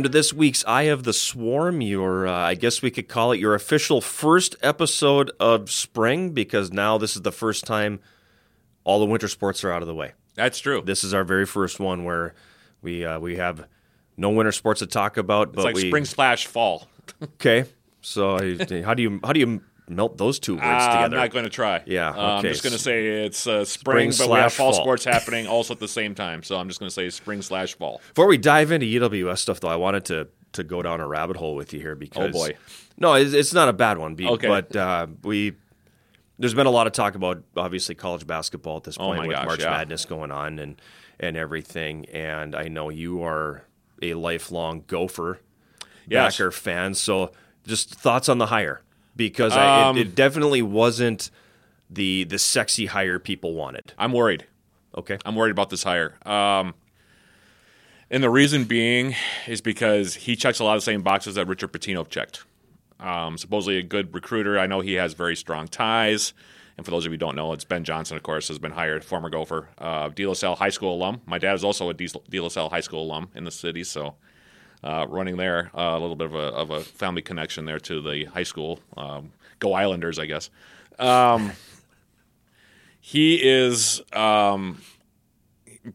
welcome to this week's Eye of the Swarm. Your, uh, I guess we could call it your official first episode of spring because now this is the first time all the winter sports are out of the way. That's true. This is our very first one where we uh, we have no winter sports to talk about. It's but like we, spring slash fall. Okay, so how do you how do you melt those two words Uh, I'm not going to try. Yeah, Uh, I'm just going to say it's uh, spring, Spring but we have fall, fall. sports happening also at the same time. So I'm just going to say spring slash fall. Before we dive into UWS stuff, though, I wanted to to go down a rabbit hole with you here because Oh, boy. no, it's, it's not a bad one. be- Okay. but uh, we there's been a lot of talk about obviously college basketball at this Oh, point my with gosh, March yeah. Madness going on and and everything. And I know you are a lifelong Gopher Yes. backer fan, so just thoughts on the hire because I, Um, it, it definitely wasn't the the sexy hire people wanted. I'm worried. Okay, I'm worried about this hire. Um, and the reason being is because he checks a lot of the same boxes that Richard Pitino checked. Um, supposedly a good recruiter. I know he has very strong ties. And for those of you who don't know, it's Ben Johnson, of course, has been hired, former Gopher, uh, De La Salle High School alum. My dad is also a De La Salle High School alum in the city, so uh, running there, uh, a little bit of a, of a family connection there to the high school. Um, go Islanders, I guess. Um, he is, um,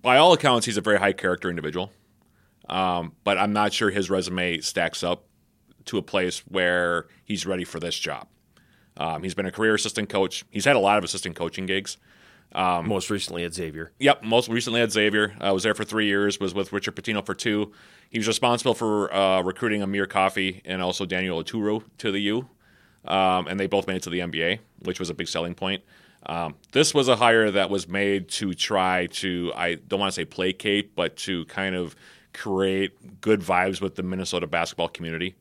by all accounts, he's a very high character individual. Um, but I'm not sure his resume stacks up to a place where he's ready for this job. Um, he's been a career assistant coach. He's had a lot of assistant coaching gigs. most recently at Xavier. Yep, most recently at Xavier. I was there for three years. Was with Richard Pitino for two. He was responsible for uh, recruiting Amir Coffey and also Daniel Oturu to the U, um, and they both made it to the NBA, which was a big selling point. Um, this was a hire that was made to try to I don't want to say placate, but to kind of create good vibes with the Minnesota basketball community.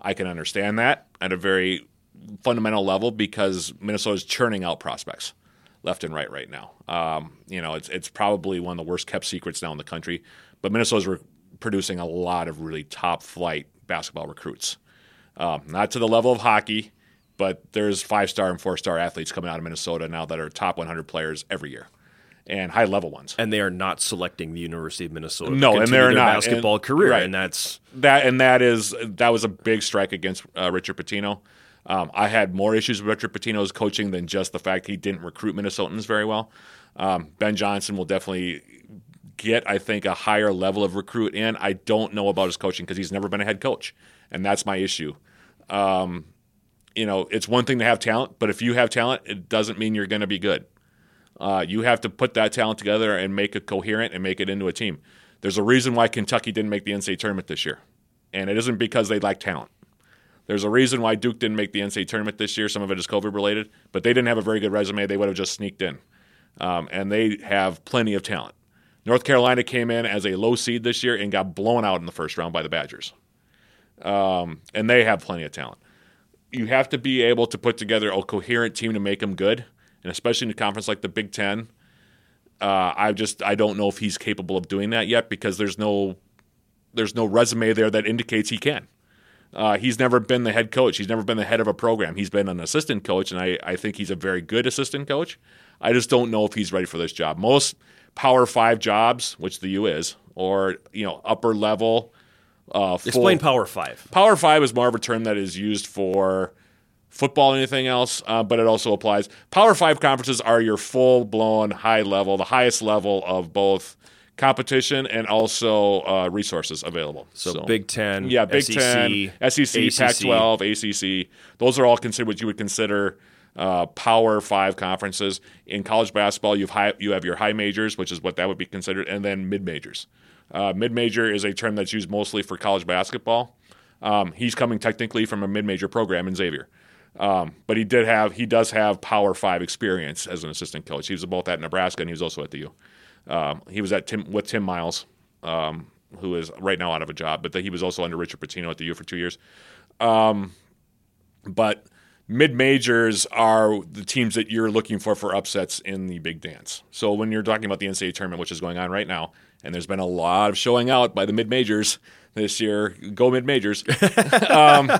I can understand that at a very fundamental level because Minnesota is churning out prospects left and right right now. Um, you know, it's it's probably one of the worst kept secrets now in the country, but Minnesota's re- producing a lot of really top flight basketball recruits. Um, not to the level of hockey, but there's five star and four star athletes coming out of Minnesota now that are top 100 players every year, and high level ones. and they are not selecting the University of Minnesota. No, and they're not. basketball And- career, right. and that's that and that is that was a big strike against uh, Richard Pitino. Um, I had more issues with Richard Pitino's coaching than just the fact he didn't recruit Minnesotans very well. Um, ben Johnson will definitely get, I think, a higher level of recruit in. I don't know about his coaching because he's never been a head coach, and that's my issue. Um, you know, it's one thing to have talent, but if you have talent, it doesn't mean you're going to be good. Uh, you have to put that talent together and make it coherent and make it into a team. There's a reason why Kentucky didn't make the NCAA tournament this year, and it isn't because they lack talent. There's a reason why Duke didn't make the NCAA tournament this year. Some of it is COVID related, but they didn't have a very good resume. They would have just sneaked in, um, and they have plenty of talent. North Carolina came in as a low seed this year and got blown out in the first round by the Badgers, um, and they have plenty of talent. You have to be able to put together a coherent team to make them good, and especially in a conference like the Big Ten. Uh, I just I don't know if he's capable of doing that yet because there's no there's no resume there that indicates he can. Uh, he's never been the head coach. He's never been the head of a program. He's been an assistant coach, and I, I think he's a very good assistant coach. I just don't know if he's ready for this job. Most Power Five jobs, which the U is, or you know upper level. Uh, full- explain Power Five. Power Five is more of a term that is used for football and anything else, uh, but it also applies. Power Five conferences are your full blown high level, the highest level of both competition and also uh, resources available. So, Big Ten, yeah, Big SEC, Ten, SEC, Pac-12, ACC. Those are all considered what you would consider uh, Power Five conferences. In college basketball, you've high, you have your high majors, which is what that would be considered, and then mid majors. Uh, mid major is a term that's used mostly for college basketball. Um, he's coming technically from a mid major program in Xavier. Um, but he did have he does have Power Five experience as an assistant coach. He was both at Nebraska and he was also at the U. Um, he was at Tim with Tim Miles, um, who is right now out of a job, but he was also under Richard Pitino at the U for two years. Um, but mid majors are the teams that you're looking for for upsets in the big dance. So when you're talking about the NCAA tournament, which is going on right now, and there's been a lot of showing out by the mid majors this year, go mid majors. um,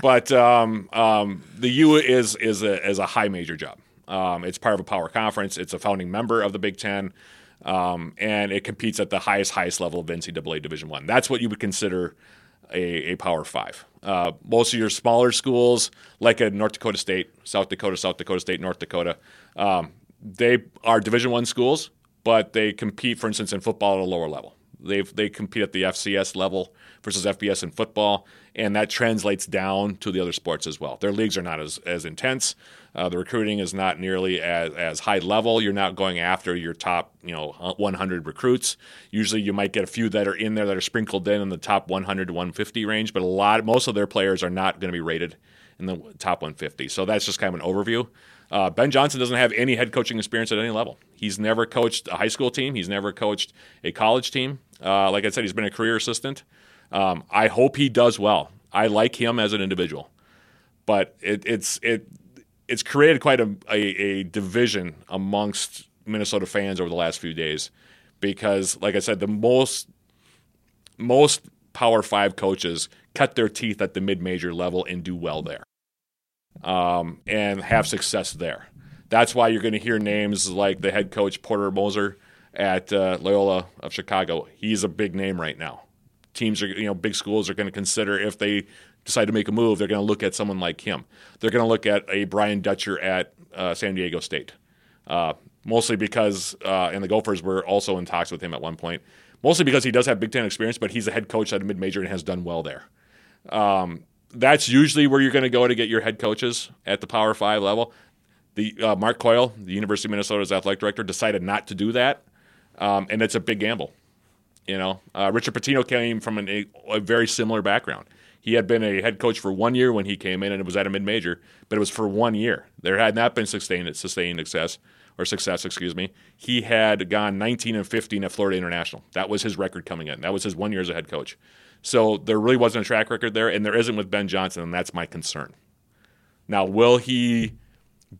but um, um, the U is is a, is a high major job. Um, it's part of a power conference. It's a founding member of the Big Ten. um, and it competes at the highest highest level of NCAA Division One. That's what you would consider a, a Power Five. Uh, most of your smaller schools, like a North Dakota State, South Dakota, South Dakota State, North Dakota, um, they are Division One schools, but they compete, for instance, in football at a lower level. They they compete at the FCS level versus FBS in football, and that translates down to the other sports as well. Their leagues are not as, as intense. Uh, the recruiting is not nearly as, as high level. You're not going after your top, you know, 100 recruits. Usually, you might get a few that are in there that are sprinkled in in the top 100 to 150 range, but a lot, most of their players are not going to be rated in the top 150. So that's just kind of an overview. Uh, ben Johnson doesn't have any head coaching experience at any level. He's never coached a high school team. He's never coached a college team. Uh, like I said, he's been a career assistant. Um, I hope he does well. I like him as an individual, but it, it's it it's created quite a, a, a division amongst Minnesota fans over the last few days because, like I said, the most most Power Five coaches cut their teeth at the mid major level and do well there, um, and have success there. That's why you're going to hear names like the head coach Porter Moser at uh, Loyola of Chicago. He's a big name right now teams are, you know, big schools are going to consider if they decide to make a move, they're going to look at someone like him. They're going to look at a Brian Dutcher at uh, San Diego State, uh, mostly because, uh, and the Gophers were also in talks with him at one point, mostly because he does have Big Ten experience, but he's a head coach at a mid major and has done well there. Um, that's usually where you're going to go to get your head coaches at the Power Five level. The uh, Mark Coyle, the University of Minnesota's athletic director, decided not to do that, um, and it's a big gamble. You know, uh, Richard Pitino came from an, a, a, very similar background. He had been a head coach for one year when he came in, and it was at a mid major, but it was for one year. There had not been sustained sustained success or success, excuse me. He had gone 19 and 15 at Florida International. That was his record coming in. That was his one year as a head coach. So there really wasn't a track record there, and there isn't with Ben Johnson, and that's my concern. Now, will he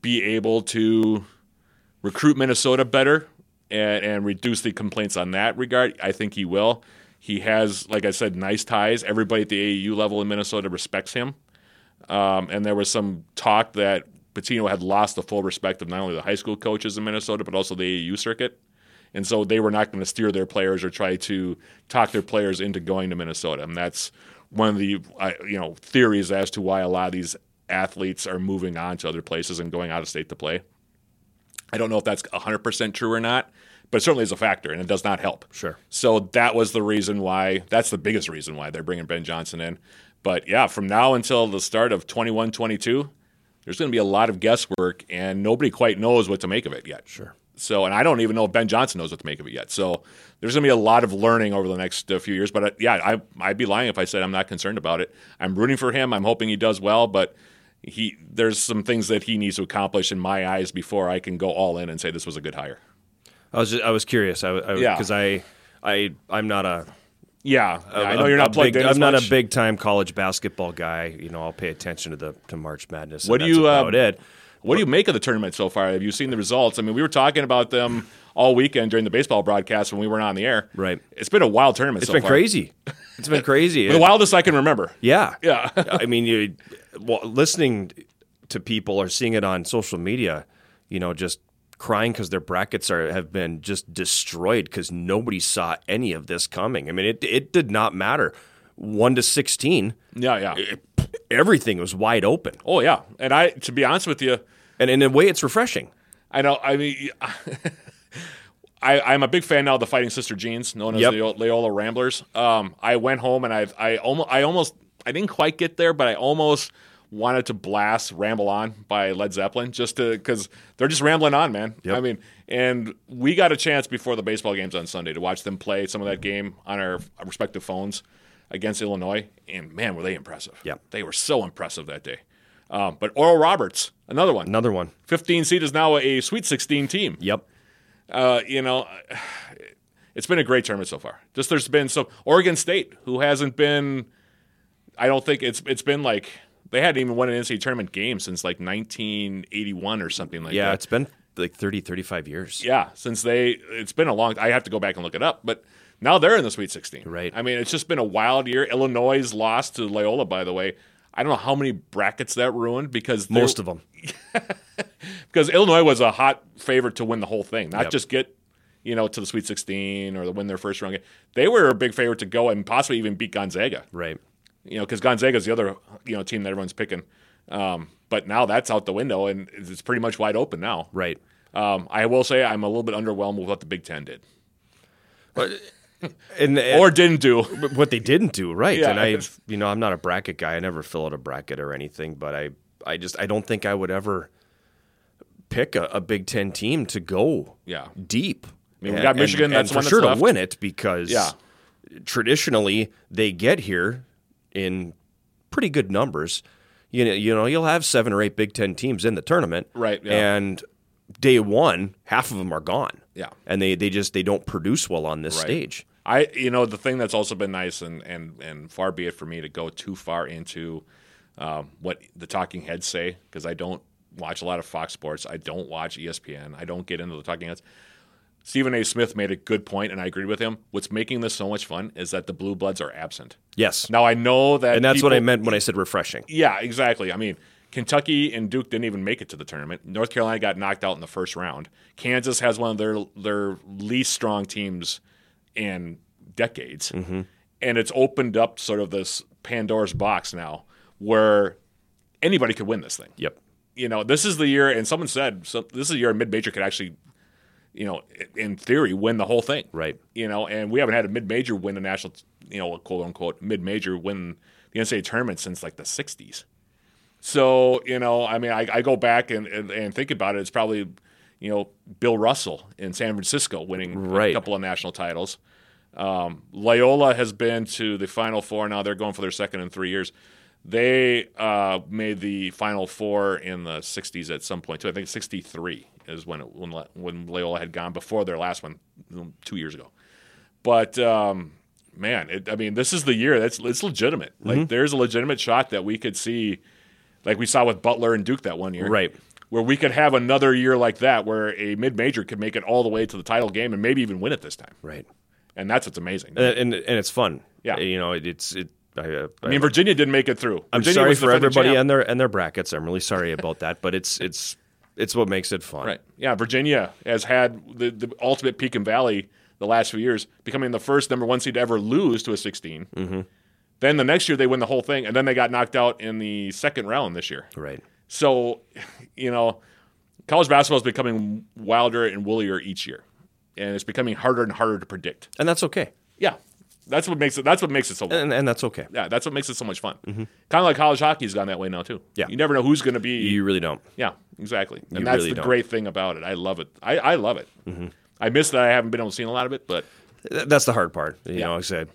be able to recruit Minnesota better? and, and reduce the complaints on that regard. I think he will. He has, like I said, nice ties. Everybody at the AAU level in Minnesota respects him. Um, and there was some talk that Pitino had lost the full respect of not only the high school coaches in Minnesota, but also the AAU circuit. And so they were not going to steer their players or try to talk their players into going to Minnesota. And that's one of the you know theories as to why a lot of these athletes are moving on to other places and going out of state to play. I don't know if that's 100% true or not, but it certainly is a factor, and it does not help. Sure. So that was the reason why, that's the biggest reason why they're bringing Ben Johnson in. But yeah, from now until the start of 21 22, there's going to be a lot of guesswork, and nobody quite knows what to make of it yet. Sure. So, and I don't even know if Ben Johnson knows what to make of it yet. So, there's going to be a lot of learning over the next uh, few years. But uh, yeah, I, I'd be lying if I said I'm not concerned about it. I'm rooting for him. I'm hoping he does well, but he there's some things that he needs to accomplish in my eyes before I can go all in and say this was a good hire. I was just, I was curious. I, I yeah. because I I I'm not a yeah, a, I know you're not plugged big, in. I'm not a big time college basketball guy. You know, I'll pay attention to the to March Madness. What do you uh, it. What do you make of the tournament so far? Have you seen the results? I mean, we were talking about them all weekend during the baseball broadcast when we weren't on the air. Right. It's been a wild tournament. It's so been far. crazy. It's been crazy. the wildest I can remember. Yeah. Yeah. I mean, you well, listening to people or seeing it on social media, you know, just crying because their brackets are have been just destroyed because nobody saw any of this coming. I mean, it it did not matter. One to sixteen. Yeah, yeah. It, everything was wide open. Oh yeah, and I to be honest with you, and in a way, it's refreshing. I know. I mean. I, am a big fan now of the Fighting Sister Jeans, known as yep. the Loyola Ramblers. Um, I went home and I've, I almost, I almost, I didn't quite get there, but I almost wanted to blast "Ramble On" by Led Zeppelin just to because they're just rambling on, man. Yep. I mean, and we got a chance before the baseball games on Sunday to watch them play some of that game on our respective phones against Illinois, and man, were they impressive! Yeah, they were so impressive that day. Um, but Oral Roberts, another one, another one. Fifteen seed is now a Sweet Sixteen team. Yep. Uh, you know. It's been a great tournament so far. Just there's been so Oregon State, who hasn't been, I don't think it's it's been like they hadn't even won an NCAA tournament game since like 1981 or something like yeah, that. Yeah, it's been like 30, 35 years. Yeah, since they, it's been a long. I have to go back and look it up, but now they're in the Sweet 16. Right. I mean, it's just been a wild year. Illinois lost to Loyola, by the way. I don't know how many brackets that ruined because most of them. because Illinois was a hot favorite to win the whole thing, not yep. just get you know, to the Sweet 16 or win their first round game. They were a big favorite to go and possibly even beat Gonzaga. Right. You know, because Gonzaga's the other you know team that everyone's picking. Um, but now that's out the window and it's pretty much wide open now. Right. Um, I will say I'm a little bit underwhelmed with what the Big Ten did But and, or didn't do. What they didn't do, right? Yeah. And I, you know, I'm not a bracket guy. I never fill out a bracket or anything. But I, I just, I don't think I would ever pick a, a Big Ten team to go Yeah. deep. I mean, we got Michigan, and, that's and one for that's sure left. to win it because Yeah. traditionally they get here in pretty good numbers. You know, you know, you'll have seven or eight Big Ten teams in the tournament, Right, yeah. And day one, half of them are gone. Yeah. and they they just they don't produce well on this Right. stage. I you know the thing that's also been nice and and and far be it for me to go too far into um, what the talking heads say because I don't watch a lot of Fox Sports. I don't watch ESPN. I don't get into the talking heads. Stephen A. Smith made a good point, and I agree with him. What's making this so much fun is that the blue bloods are absent. Yes, Now I know that, and that's what I meant when I said refreshing. Yeah, exactly. I mean, Kentucky and Duke didn't even make it to the tournament. North Carolina got knocked out in the first round. Kansas has one of their their least strong teams in decades, Mm-hmm. and it's opened up sort of this Pandora's box now, where anybody could win this thing. Yep. You know, this is the year, and someone said so this is the year a mid major could actually, you know, in theory, win the whole thing Right. you know, and we haven't had a mid major win a national, you know, quote unquote mid major win the NCAA tournament since like the '60s. So you know, I mean, I, I go back and, and and think about it. It's probably you know Bill Russell in San Francisco winning Right. a couple of national titles. Um, Loyola has been to the Final Four now. They're going for their second in three years. They uh, made the Final Four in the '60s at some point too. I think '63 is when it, when when Loyola had gone before their last one um, two years ago. But um, man, it, I mean, this is the year. That's it's legitimate. Like, there's a legitimate shot that we could see, like we saw with Butler and Duke that one year, Right. Where we could have another year like that, where a mid major could make it all the way to the title game and maybe even win it this time. Right. And that's what's amazing. And and, and it's fun. Yeah. You know, it, it's it. I, uh, I mean, Virginia didn't make it through. I'm Virginia sorry was for everybody champ. and their and their brackets. I'm really sorry about that, but it's it's it's what makes it fun. Right. Yeah, Virginia has had the, the ultimate peak and valley the last few years, becoming the first number one seed to ever lose to a 16. Mm-hmm. Then the next year they win the whole thing, and then they got knocked out in the second round this year. Right. So, you know, college basketball is becoming wilder and woollier each year, and it's becoming harder and harder to predict. And that's okay. Yeah, that's what makes it. That's what makes it so. And and that's okay. yeah, that's what makes it so much fun. Kind of like college hockey's gone that way now too. Mm-hmm. Yeah. you never know who's going to be. You really don't. Yeah, exactly. And You that's really the don't. Mm-hmm. great thing about it. I love it. I, I love it. I miss that I haven't been able to see a lot of it, but That's the hard part. You Yeah. know, like I said,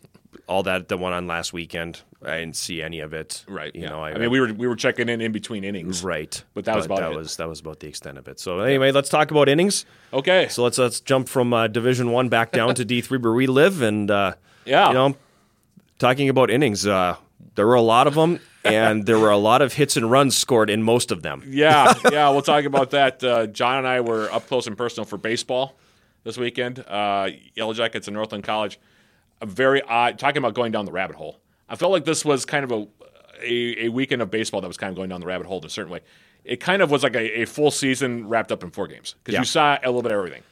all that that went on last weekend. I didn't see any of it. right. You yeah. know, I, mean, we were we were checking in in between innings. right. But that was about that it. was that was about the extent of it. So anyway, let's talk about innings. Okay. So let's let's jump from uh, Division One back down to D three where we live, and uh, Yeah. you know, talking about innings, uh, there were a lot of them, and there were a lot of hits and runs scored in most of them. yeah, yeah. We'll talk about that. Uh, John and I were up close and personal for baseball this weekend. Uh, Yellow Jackets and Northland College. A very odd. Talking about going down the rabbit hole. I felt like this was kind of a a, a weekend of baseball that was kind of going down the rabbit hole in a certain way. It kind of was like a, a full season wrapped up in four games because Yeah. you saw a little bit of everything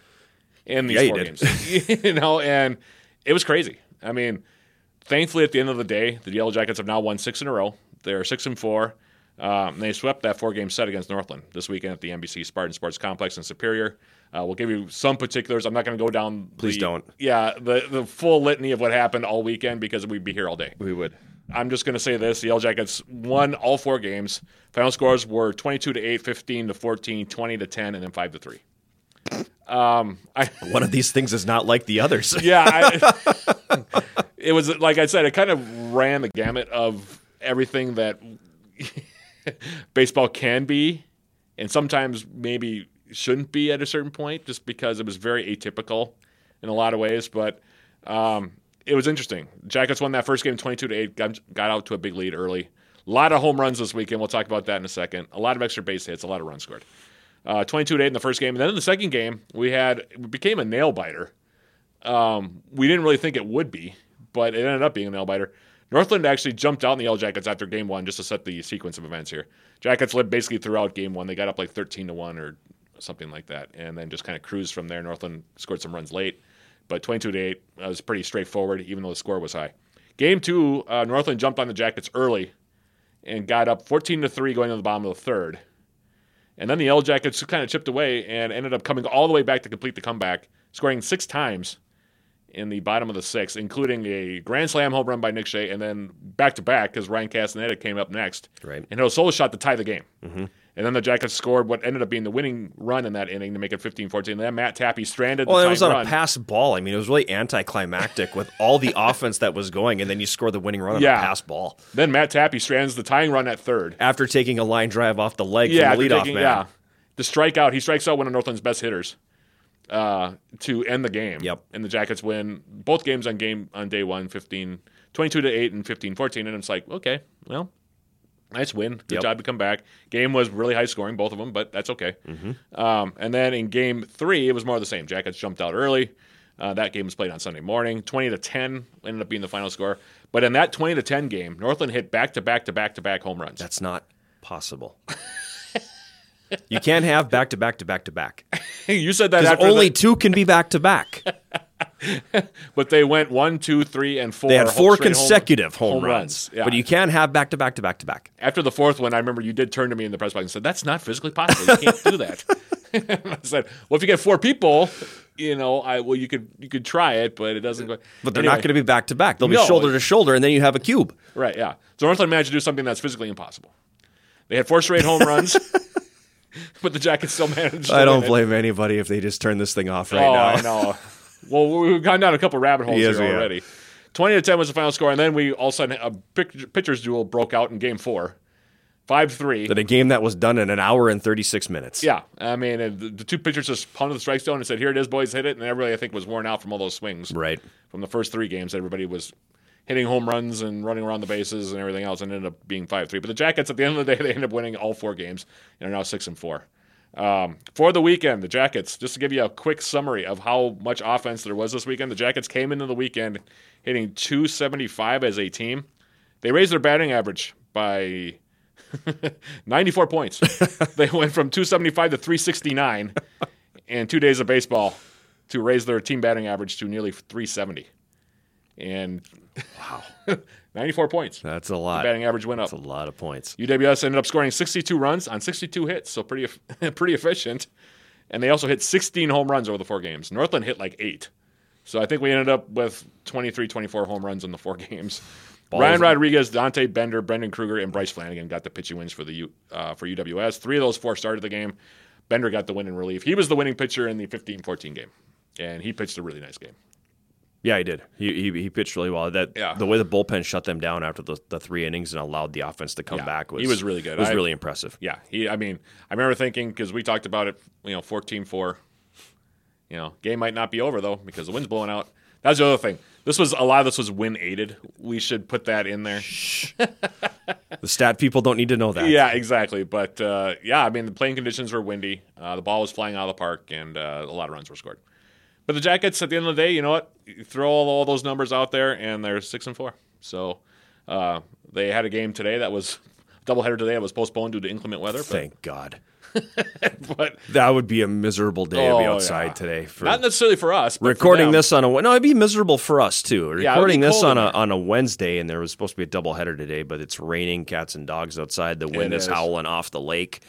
in these Yeah, four games. you know, and it was crazy. I mean, thankfully, at the end of the day, the Yellow Jackets have now won six in a row. They're six and four. Um, they swept that four game set against Northland this weekend at the NBC Spartan Sports Complex in Superior. Uh, we'll give you some particulars. I'm not going to go down. Please the- don't. Yeah, the the full litany of what happened all weekend because we'd be here all day. We would. I'm just going to say this: the Yellow Jackets won all four games. Final scores were 22 to 8, 15 to 14, 20 to 10, and then 5 to 3. Um, I, One of these things is not like the others. yeah, I, it was like I said, it kind of ran the gamut of everything that baseball can be, and sometimes maybe shouldn't be at a certain point, just because it was very atypical in a lot of ways. But um, it was interesting. Jackets won that first game, twenty-two to eight. Got, got out to a big lead early. A lot of home runs this weekend. We'll talk about that in a second. A lot of extra base hits. A lot of runs scored. Uh, 22 to 8 in the first game. And then in the second game, we had it became a nail biter. Um, we didn't really think it would be, but it ended up being a nail biter. Northland actually jumped out in the Yellow Jackets after game one just to set the sequence of events here. Jackets led basically throughout game one. They got up like 13 to 1 or something like that, and then just kind of cruised from there. Northland scored some runs late, but 22 to eight was pretty straightforward, even though the score was high. Game two, uh, Northland jumped on the Jackets early and got up 14 to three going to the bottom of the third. And then the Yellow Jackets kind of chipped away and ended up coming all the way back to complete the comeback, scoring six times in the bottom of the sixth, including a grand slam home run by Nick Shea, and then back to back because Ryan Castaneda came up next, Right. and solo shot to tie the game. Mm-hmm. And then the Jackets scored what ended up being the winning run in that inning to make it 15-14. Then Matt Tappy stranded. Well, it was on run. a pass ball. I mean, it was really anticlimactic with all the offense that was going, and then you score the winning run on Yeah. a pass ball Then Matt Tappy strands the tying run at third. after taking a line drive off the leg yeah, from the leadoff taking- man. Yeah, the strikeout. He strikes out one of Northland's best hitters uh, to end the game. Yep. And the Jackets win both games on game on day one, 15, 22 to eight and 15-14. And it's like, okay, well, nice win. Good Yep. job to come back. Game was really high scoring, both of them, but that's okay. Mm-hmm. Um, and then in game three, it was more of the same. Jackets jumped out early. Uh, that game was played on Sunday morning. 20 to 10 ended up being the final score. But in that 20 to 10 game, Northland hit back to back to back to back home runs. That's not possible. you can't have back to back to back to back. you said that only the- two can be back to back. but they went one, two, three, and four. They had four consecutive home, home runs, Yeah. but you can't have back to back to back to back. After the fourth one, I remember you did turn to me in the press box and said, "That's not physically possible. You can't do that." I said, "Well, if you get four people, you know, I well, you could you could try it, but it doesn't go." But they're not going to be back to back. They'll No. be shoulder to shoulder, and then you have a cube. right. Yeah. So Northland managed to do something that's physically impossible. They had four straight home runs, but the Jackets still managed. To I don't it. blame anybody if they just turn this thing off right oh, now. I know. Well, we've gone down a couple rabbit holes Yes, here we have. already. Twenty to ten was the final score, and then we all of a sudden a pic- pitchers duel broke out in Game Four, five three. That a game that was done in an hour and 36 minutes. Yeah, I mean, the, the two pitchers just pounded the strike zone and said, "Here it is, boys, hit it." And everybody, I think, was worn out from all those swings Right. from the first three games. Everybody was hitting home runs and running around the bases and everything else, and ended up being five three. But the Jackets, at the end of the day, they ended up winning all four games and are now six and four. Um, for the weekend, the Jackets, just to give you a quick summary of how much offense there was this weekend, the Jackets came into the weekend hitting 275 as a team. They raised their batting average by 94 points. they went from 275 to 369 in two days of baseball to raise their team batting average to nearly 370. And wow, 94 points. That's a lot. Batting average went up. That's a lot of points. UWS ended up scoring 62 runs on 62 hits, so pretty pretty efficient. And they also hit 16 home runs over the four games. Northland hit like eight. So I think we ended up with 23, 24 home runs in the four games. Ryan Rodriguez, Dante Bender, Brendan Kruger, and Bryce Flanagan got the pitching wins for the U, uh, for UWS. Three of those four started the game. Bender got the win in relief. He was the winning pitcher in the 15-14 game, and he pitched a really nice game. Yeah, he did. He, he he pitched really well. That Yeah. the way the bullpen shut them down after the, the three innings and allowed the offense to come Yeah, back was he was really good. It was I- really impressive. Yeah, he. I mean, I remember thinking because we talked about it. You know, 14-4. You know, game might not be over though because the wind's blowing out. That's the other thing. This was a lot of this was wind aided. We should put that in there. The stat people don't need to know that. Yeah, exactly. But uh, yeah, I mean, the playing conditions were windy. Uh, the ball was flying out of the park, and uh, a lot of runs were scored. But the Jackets, at the end of the day, you know what? You throw all, all those numbers out there, and they're six and four. So uh, they had a game today that was doubleheader today. That was postponed due to inclement weather. But, Thank God. but That would be a miserable day to be Oh, outside yeah. today. For not necessarily for us. But for recording them. this on a no, it'd be miserable for us too. Yeah, it would be Recording this on a there. on a Wednesday, and there was supposed to be a doubleheader today, but it's raining cats and dogs outside. The wind is is. howling off the lake.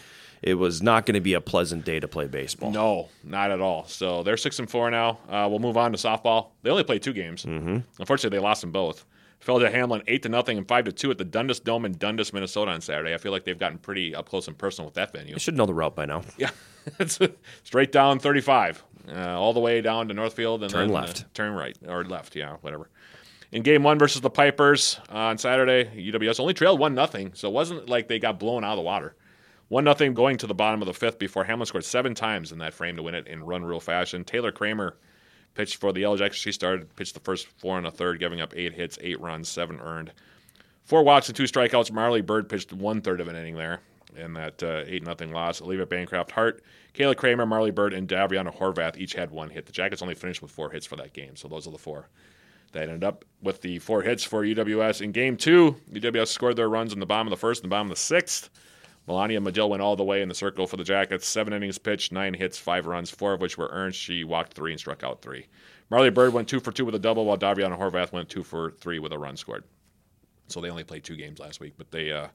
It was not going to be a pleasant day to play baseball. No, not at all. So they're six and four now. Uh, we'll move on to softball. They only played two games. Mm-hmm. Unfortunately, they lost them both. Fell to Hamline eight to nothing and five to two at the Dundas Dome in Dundas, Minnesota on Saturday. I feel like they've gotten pretty up close and personal with that venue. You should know the route by now. Yeah, it's straight down 35, uh, all the way down to Northfield and Turn then, uh, left. turn right or left, yeah, whatever. In game one versus the Pipers uh, on Saturday, UWS only trailed one nothing, so it wasn't like they got blown out of the water. One nothing going to the bottom of the fifth before Hamline scored seven times in that frame to win it in run rule fashion. Taylor Kramer pitched for the Yellow Jackets. She started pitched the first four and a third, giving up eight hits, eight runs, seven earned. Four walks and two strikeouts. Marley Bird pitched one third of an inning there in that uh, eight nothing loss. Olivia Bancroft Hart, Kayla Kramer, Marley Bird, and Daviana Horvath each had one hit. The Jackets only finished with four hits for that game, so those are the four that ended up with the four hits for UWS. In game two, UWS scored their runs in the bottom of the first and the bottom of the sixth. Melania Medill went all the way in the circle for the Jackets. Seven innings pitched, nine hits, five runs, four of which were earned. She walked three and struck out three. Marley Bird went two for two with a double, while Daviana Horvath went two for three with a run scored. So they only played two games last week, but they uh,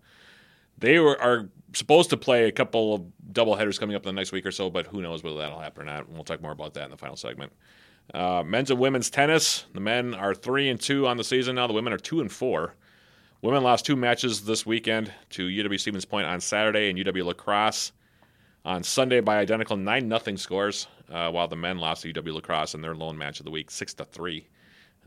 they were, are supposed to play a couple of double headers coming up in the next week or so, but who knows whether that'll happen or not. And we'll talk more about that in the final segment. Uh, men's and women's tennis. The men are three and two on the season now. The women are two and four. Women lost two matches this weekend to UW Stevens Point on Saturday and UW La Crosse on Sunday by identical nine nothing scores, uh, while the men lost to UW La Crosse in their lone match of the week six to three.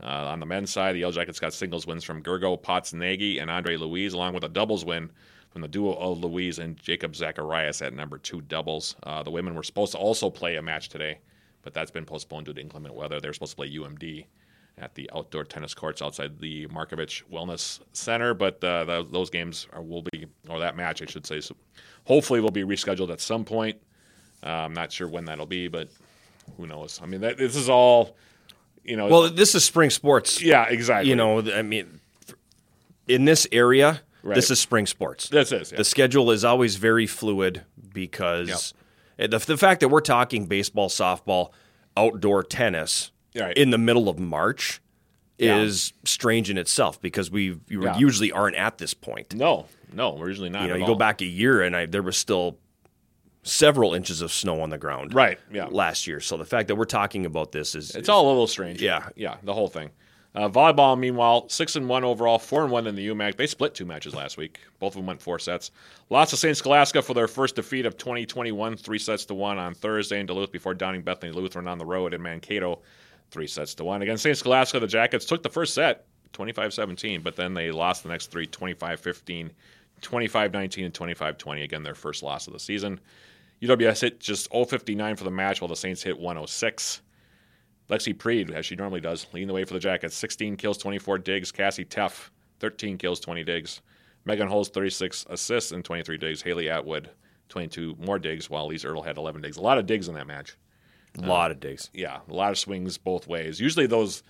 Uh, on the men's side, the Yellow Jackets got singles wins from Gergo Potts Nagy and Andre Louise, along with a doubles win from the duo of Louise and Jacob Zacharias at number two doubles. Uh, the women were supposed to also play a match today, but that's been postponed due to inclement weather. They're supposed to play UMD at the outdoor tennis courts outside the Marcovich Wellness Center, but uh, those games are, will be, or that match, I should say, so hopefully will be rescheduled at some point. Uh, I'm not sure when that'll be, but who knows? I mean, that, this is all, you know. Well, this is spring sports. yeah, exactly. You know, I mean, in this area, Right. this is spring sports. this is yeah. The schedule is always very fluid because the, the fact that we're talking baseball, softball, outdoor tennis Right. in the middle of March Yeah. is strange in itself because we Yeah. usually aren't at this point. no, no, we're usually not. You know, you all. go back a year and I, there was still several inches of snow on the ground right? Yeah, last year. So the fact that we're talking about this is It's all a little strange. Yeah. yeah, the whole thing. Uh, volleyball, meanwhile, six and one overall, four and one in the UMAC. They split two matches last week. Both of them went four sets. Lots of St. Scholastica for their first defeat of 2021, three sets to one on Thursday in Duluth before downing Bethany Lutheran on the road in Mankato, three sets to one. Against St. Scholastica, the Jackets took the first set, 25-17, but then they lost the next three, 25-15, 25-19, and 25-20. Again, their first loss of the season. UWS hit just 059 for the match, while the Saints hit 106. Lexi Preed, as she normally does, leading the way for the Jackets. 16 kills, 24 digs. Cassie Teff, 13 kills, 20 digs. Megan Holmes, 36 assists and 23 digs. Haley Atwood, 22 more digs, while Lisa Earl had 11 digs. A lot of digs in that match. A lot of digs. Yeah, a lot of swings both ways. Usually those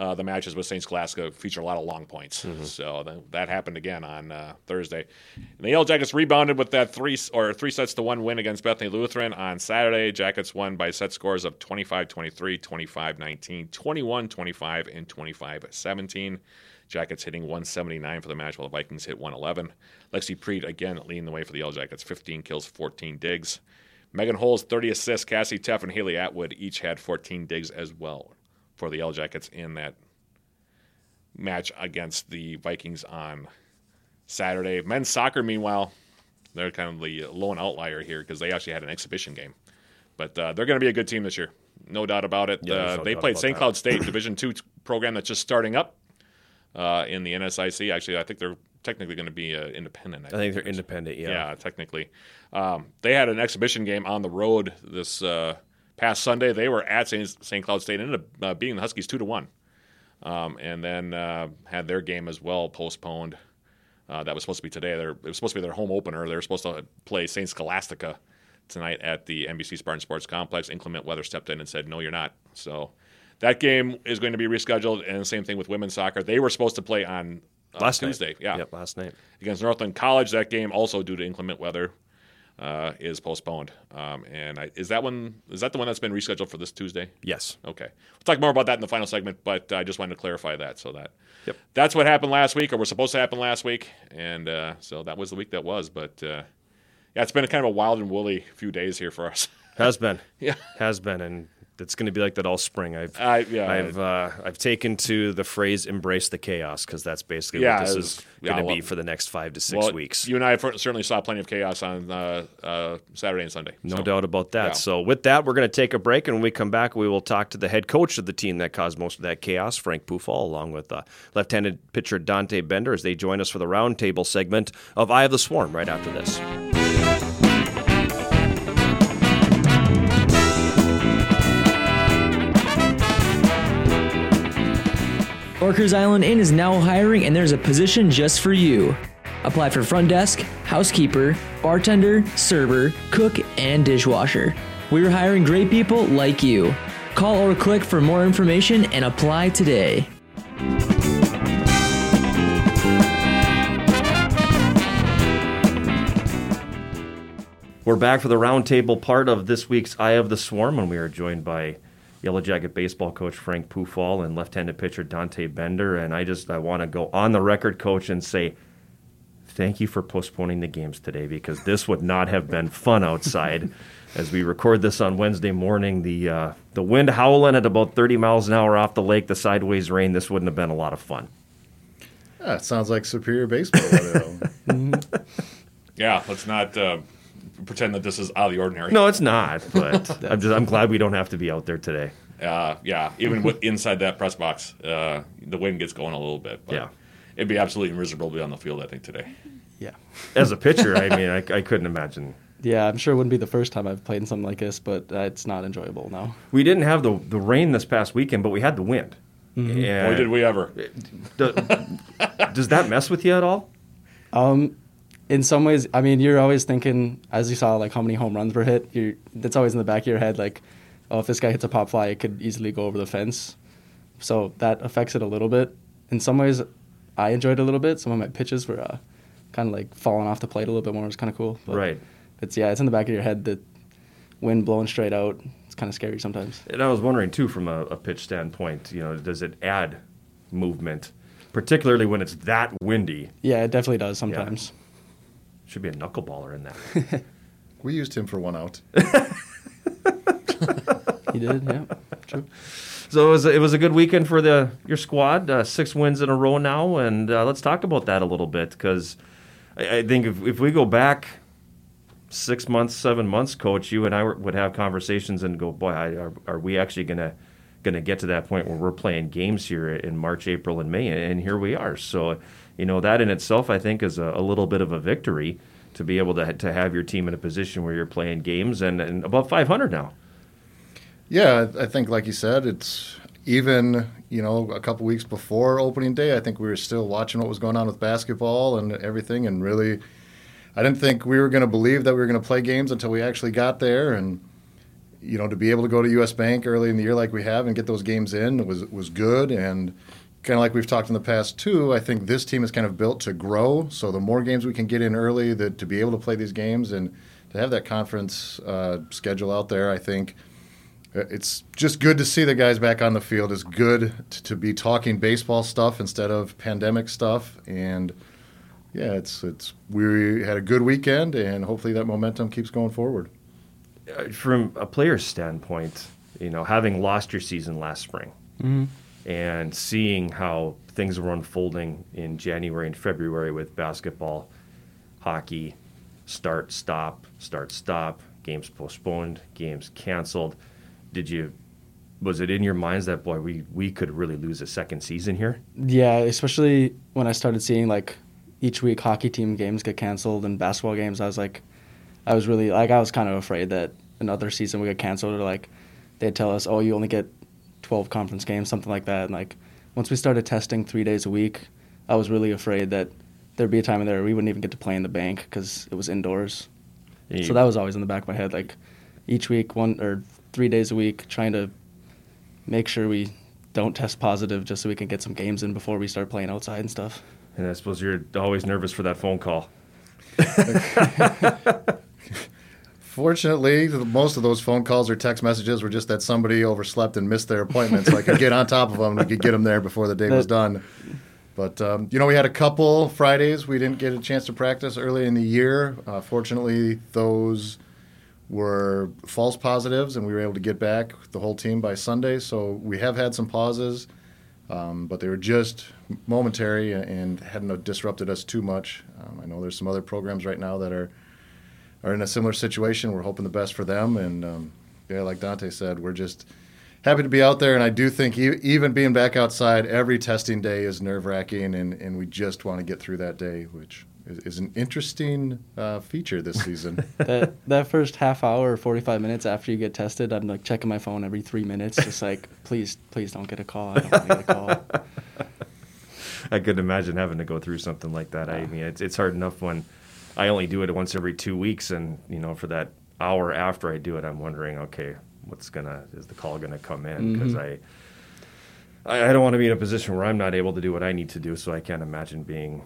uh, the matches with St. Scholastica feature a lot of long points. So that, that happened again on uh, Thursday. And the Yellow Jackets rebounded with that three or three sets to one win against Bethany Lutheran on Saturday. Jackets won by set scores of 25-23, 25-19, 21-25, and 25-17. Jackets hitting 179 for the match, while the Vikings hit 111. Lexi Preet again leading the way for the Yellow Jackets, 15 kills, 14 digs. Megan Holmes, 30 assists. Cassie Teff and Haley Atwood each had 14 digs as well for the Yellow Jackets in that match against the Vikings on Saturday. Men's soccer, meanwhile, they're kind of the lone outlier here because they actually had an exhibition game. But uh, they're going to be a good team this year, no doubt about it. Yeah, uh, no they played St. Cloud State Division Two program that's just starting up uh, in the NSIC. Actually, I think they're technically going to be uh, independent. I think they're independent. Yeah. Yeah, technically. Um, they had an exhibition game on the road this uh, past Sunday. They were at St. St. Cloud State, and ended up uh, beating the Huskies two to one, um, and then uh, had their game as well postponed. Uh, that was supposed to be today. They're, it was supposed to be their home opener. They were supposed to play St. Scholastica tonight at the NBC Spartan Sports Complex. Inclement weather stepped in and said, "No, you're not." So that game is going to be rescheduled. And the same thing with women's soccer. They were supposed to play on Last night. Tuesday. Yeah, Yep, last night. against Northland College. That game also due to inclement weather uh, is postponed. Um, and I, is that one? Is that the one that's been rescheduled for this Tuesday? Yes. Okay, we'll talk more about that in the final segment. But I just wanted to clarify that so that Yep. that's what happened last week, or was supposed to happen last week, and uh, so that was the week that was. But uh, yeah, it's been a kind of a wild and woolly few days here for us. Has been. yeah, Has been, and it's going to be like that all spring. I've I, yeah, I've uh, I've taken to the phrase "embrace the chaos" because that's basically Yeah, what this is going to yeah, be for the next five to six well, weeks. You and I certainly saw plenty of chaos on uh, uh, Saturday and Sunday. No So, doubt about that. So, with that, we're going to take a break, and when we come back, we will talk to the head coach of the team that caused most of that chaos, Frank Pufall, along with uh, left-handed pitcher Dante Bender, as they join us for the roundtable segment of "Eye of the Swarm" right after this. Orchards Island Inn is now hiring, and there's a position just for you. Apply for front desk, housekeeper, bartender, server, cook, and dishwasher. We're hiring great people like you. Call or click for more information and apply today. We're back for the roundtable part of this week's Eye of the Swarm when we are joined by Yellow Jacket baseball coach Frank Pufall and left-handed pitcher Dante Bender. And I just I want to go on the record, coach, and say thank you for postponing the games today because this would not have been fun outside. As we record this on Wednesday morning, the uh, the wind howling at about 30 miles an hour off the lake, the sideways rain. This wouldn't have been a lot of fun. Yeah, it sounds like superior baseball. weather. Yeah, let's not uh, pretend that this is out of the ordinary. No, it's not. But I'm just I'm glad we don't have to be out there today. Uh, yeah, even with inside that press box, uh, the wind gets going a little bit. But Yeah. it'd be absolutely miserable to be on the field. I think today. Yeah. As a pitcher, I mean, I, I couldn't imagine. Yeah, I'm sure it wouldn't be the first time I've played in something like this, but uh, it's not enjoyable now. We didn't have the the rain this past weekend, but we had the wind. Mm-hmm. Boy, did we ever! do- does that mess with you at all? Um, in some ways, I mean, you're always thinking, as you saw, like how many home runs were hit. You're, that's always in the back of your head, like, oh, if this guy hits a pop fly, it could easily go over the fence. So that affects it a little bit. In some ways, I enjoyed it a little bit. Some of my pitches were uh, kind of like falling off the plate a little bit more. It was kind of cool. But Right. It's yeah, it's in the back of your head. The wind blowing straight out. It's kind of scary sometimes. And I was wondering too, from a, a pitch standpoint, you know, does it add movement, particularly when it's that windy? Yeah, it definitely does sometimes. Should be a knuckleballer in that. we used him for one out. He did, yeah. True. So it was it was a good weekend for the your squad. Uh, six wins in a row now, and uh, let's talk about that a little bit because I, I think if if we go back six months, seven months, coach, you and I were, would have conversations and go, boy, I, are, are we actually gonna gonna get to that point where we're playing games here in March, April, and May, and here we are. So you know that in itself, I think, is a, a little bit of a victory to be able to to have your team in a position where you're playing games and, and above 500 now. Yeah, I think, like you said, it's even you know a couple weeks before opening day. I think we were still watching what was going on with basketball and everything, and really, I didn't think we were going to believe that we were going to play games until we actually got there. And you know, to be able to go to U.S. Bank early in the year like we have and get those games in was was good. And kind of like we've talked in the past too, I think this team is kind of built to grow. So the more games we can get in early, that to be able to play these games and to have that conference uh, schedule out there, I think uh, it's just good to see the guys back on the field. It's good to, to be talking baseball stuff instead of pandemic stuff. And yeah, it's it's we had a good weekend, and hopefully that momentum keeps going forward. Uh, from a player's standpoint, you know, having lost your season last spring and seeing how things were unfolding in January and February with basketball, hockey, start, stop, start, stop, games postponed, games canceled. Did you, was it in your minds that, boy, we, we could really lose a second season here? Yeah, especially when I started seeing like each week hockey team games get canceled and basketball games. I was like, I was really like I was kind of afraid that another season would get canceled or like they'd tell us, oh, you only get 12 conference games, something like that. And like once we started testing three days a week, I was really afraid that there'd be a time in there we wouldn't even get to play in the bank because it was indoors. And So that was always in the back of my head, like each week, one or three days a week, trying to make sure we don't test positive just so we can get some games in before we start playing outside and stuff. and I suppose you're always nervous for that phone call. Fortunately, most of those phone calls or text messages were just that somebody overslept and missed their appointment, so I could get on top of them and we could get them there before the day was done. But um, you know, we had a couple Fridays we didn't get a chance to practice early in the year. Uh, fortunately, those were false positives, and we were able to get back the whole team by Sunday. So we have had some pauses, um, but they were just momentary and hadn't disrupted us too much. Um, I know there's some other programs right now that are are in a similar situation. We're hoping the best for them, and um, yeah, like Dante said, we're just happy to be out there. And I do think e- even being back outside every testing day is nerve wracking, and, and we just want to get through that day, which is, is an interesting uh, feature this season. that that first half hour or 45 minutes after you get tested, I'm like checking my phone every three minutes, just like, please, please don't get a call. I don't want to get a call. I could imagine having to go through something like that. I mean, it's it's hard enough when I only do it once every two weeks, and you know, for that hour after I do it, I'm wondering, okay, what's gonna is the call gonna come in? Because I, I I don't want to be in a position where I'm not able to do what I need to do, so I can't imagine being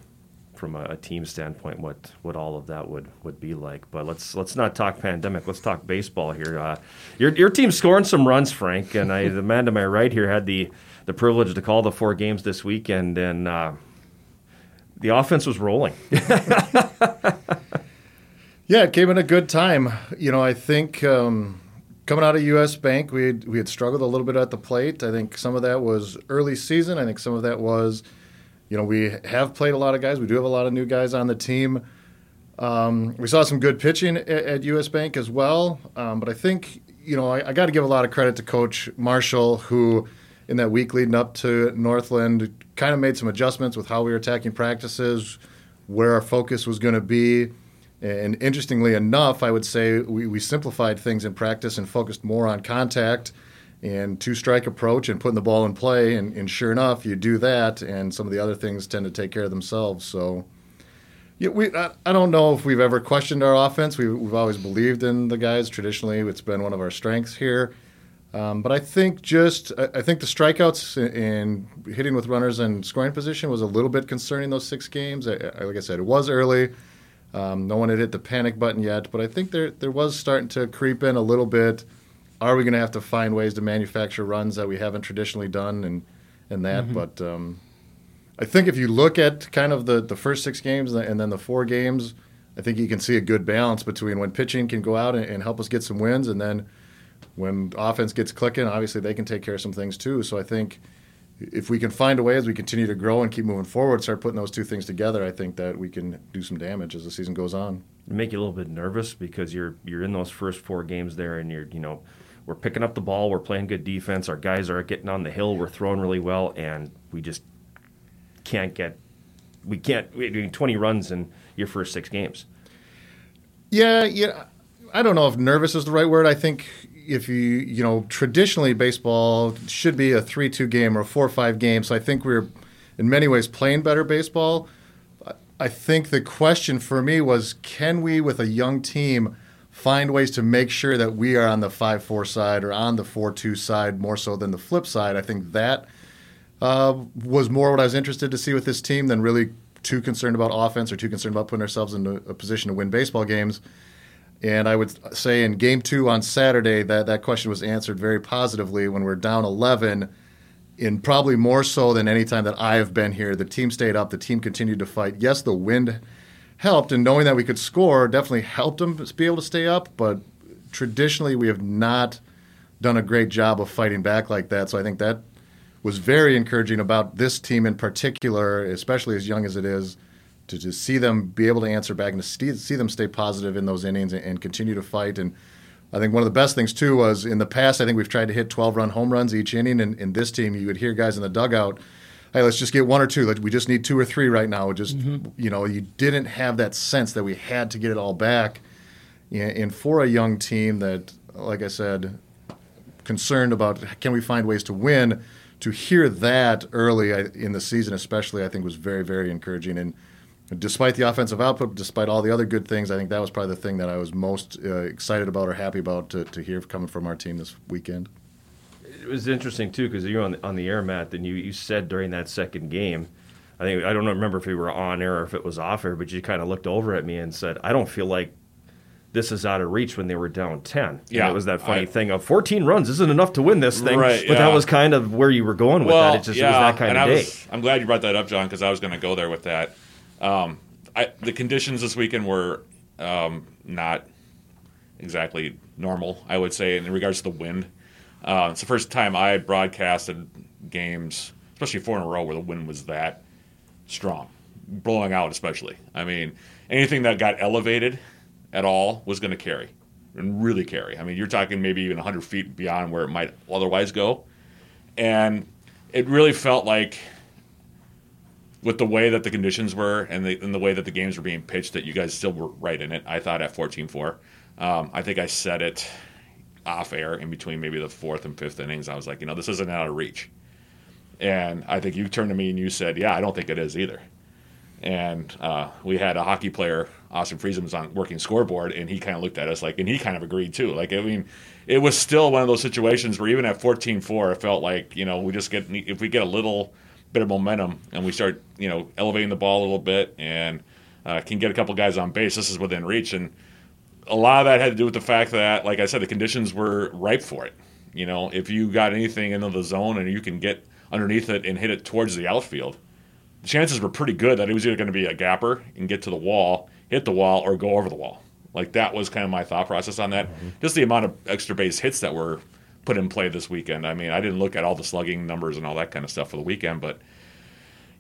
from a, a, team standpoint what what all of that would would be like. But let's let's not talk pandemic. Let's talk baseball here. Uh, your your team's scoring some runs, Frank, and I, the man to my right here had the the privilege to call the four games this weekend, and uh, the offense was rolling. yeah, it came in a good time. You know, I think. Um, coming out of U.S. Bank, we had, we had struggled a little bit at the plate. I think some of that was early season. I think some of that was you know, we have played a lot of guys. We do have a lot of new guys on the team. Um, we saw some good pitching at, at US Bank as well. Um, but I think, you know, I, I got to give a lot of credit to Coach Marshall, who in that week leading up to Northland kind of made some adjustments with how we were attacking practices, where our focus was going to be. And interestingly enough, I would say we, we simplified things in practice and focused more on contact and two strike approach and putting the ball in play. And, and, sure enough, you do that, and some of the other things tend to take care of themselves. So, yeah, we I, don't know if we've ever questioned our offense. We, we've always believed in the guys. Traditionally, it's been one of our strengths here. Um, but I think just I, think the strikeouts and hitting with runners and scoring position was a little bit concerning those six games. I, like I said, it was early. Um, no one had hit the panic button yet, but I think there there was starting to creep in a little bit are we going to have to find ways to manufacture runs that we haven't traditionally done and and that? Mm-hmm. But um, I think if you look at kind of the the first six games and then the four games, I think you can see a good balance between when pitching can go out and, and help us get some wins, and then when offense gets clicking, obviously they can take care of some things too. So I think if we can find a way as we continue to grow and keep moving forward, start putting those two things together, I think that we can do some damage as the season goes on. Make you a little bit nervous because you're you're in those first four games there, and you're you know we're picking up the ball, we're playing good defense, our guys are getting on the hill, we're throwing really well, and we just can't get we can't we doing 20 runs in your first six games. Yeah, yeah. I don't know if nervous is the right word. I think if you you know traditionally baseball should be a three two game or a four five game. So I think we're in many ways playing better baseball. I think the question for me was can we with a young team find ways to make sure that we are on the 5 4 side or on the 4 2 side more so than the flip side. I think that uh, was more what I was interested to see with this team than really too concerned about offense or too concerned about putting ourselves in a, a position to win baseball games. And I would say in game two on Saturday, that, that question was answered very positively when we're down 11. In probably more so than any time that I have been here, the team stayed up. The team continued to fight. Yes, the wind helped, and knowing that we could score definitely helped them be able to stay up. But traditionally, we have not done a great job of fighting back like that. So I think that was very encouraging about this team in particular, especially as young as it is, to just see them be able to answer back and to see them stay positive in those innings and, and continue to fight. And I think one of the best things too was in the past, I think we've tried to hit 12 run home runs each inning. And in this team, you would hear guys in the dugout hey, let's just get one or two. We just need two or three right now. Just mm-hmm. you know, you didn't have that sense that we had to get it all back. And for a young team that, like I said, concerned about can we find ways to win, to hear that early in the season, especially, I think was very, very encouraging. And despite the offensive output, despite all the other good things, I think that was probably the thing that I was most uh, excited about or happy about to, to hear coming from our team this weekend it was interesting too because you're on the, on the air, Matt. And you, you said during that second game, I think I don't remember if we were on air or if it was off air, but you kind of looked over at me and said, "I don't feel like this is out of reach when they were down 10. Yeah. And it was that funny I, thing of 14 runs isn't enough to win this thing. Right, but yeah. that was kind of where you were going with well, that. It just yeah, it was that kind of day. Was, I'm glad you brought that up, John, because I was going to go there with that. Um, I, the conditions this weekend were um, not exactly normal, I would say, in regards to the wind. Uh, it's the first time I broadcasted games, especially four in a row, where the wind was that strong, blowing out especially. I mean, anything that got elevated at all was going to carry and really carry. I mean, you're talking maybe even 100 feet beyond where it might otherwise go. And it really felt like, with the way that the conditions were and the, and the way that the games were being pitched, that you guys still were right in it. I thought at 14 4. Um, I think I said it off air in between maybe the fourth and fifth innings. I was like, you know, this isn't out of reach. And I think you turned to me and you said, yeah, I don't think it is either. And uh, we had a hockey player, Austin Friesen, was on working scoreboard, and he kind of looked at us like, and he kind of agreed too. Like, I mean, it was still one of those situations where even at 14-4, it felt like, you know, we just get, if we get a little bit of momentum and we start, you know, elevating the ball a little bit and uh, can get a couple guys on base, this is within reach. And a lot of that had to do with the fact that, like I said, the conditions were ripe for it. You know, if you got anything into the zone and you can get underneath it and hit it towards the outfield, the chances were pretty good that it was either going to be a gapper and get to the wall, hit the wall, or go over the wall. Like that was kind of my thought process on that. Mm-hmm. Just the amount of extra base hits that were put in play this weekend. I mean, I didn't look at all the slugging numbers and all that kind of stuff for the weekend, but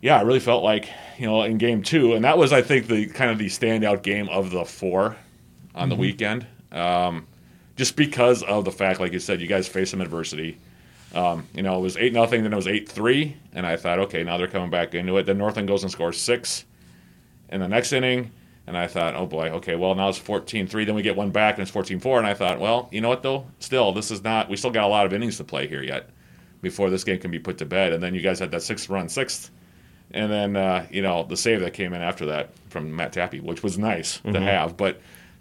yeah, I really felt like you know in game two, and that was I think the kind of the standout game of the four on mm-hmm. the weekend. Um, just because of the fact, like you said, you guys face some adversity. Um, you know, it was eight nothing, then it was eight three, and I thought, okay, now they're coming back into it. Then Northland goes and scores six in the next inning, and I thought, oh boy, okay, well now it's 14-3. Then we get one back, and it's 14-4, and I thought, well, you know what though? Still, this is not. We still got a lot of innings to play here yet before this game can be put to bed. And then you guys had that sixth run sixth, and then uh, you know the save that came in after that from Matt Tappy, which was nice mm-hmm. to have, but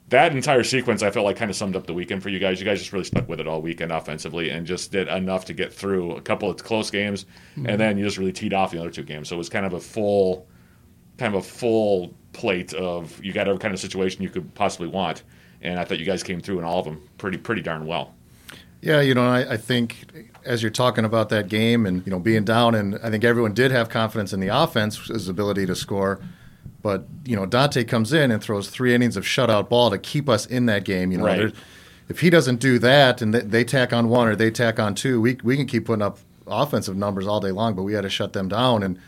that entire sequence I felt like kind of summed up the weekend for you guys. You guys just really stuck with it all weekend offensively and just did enough to get through a couple of close games, mm-hmm. and then you just really teed off the other two games. So it was kind of a full, kind of a full plate of you got every kind of situation you could possibly want, and I thought you guys came through in all of them pretty pretty darn well. Yeah, you know, I, I think as you're talking about that game and you know being down, and I think everyone did have confidence in the offense's ability to score. But you know, Dante comes in and throws three innings of shutout ball to keep us in that game. You know, right. if he doesn't do that and they, they, tack on one or they tack on two, we we can keep putting up offensive numbers all day long. But we had to shut them down. And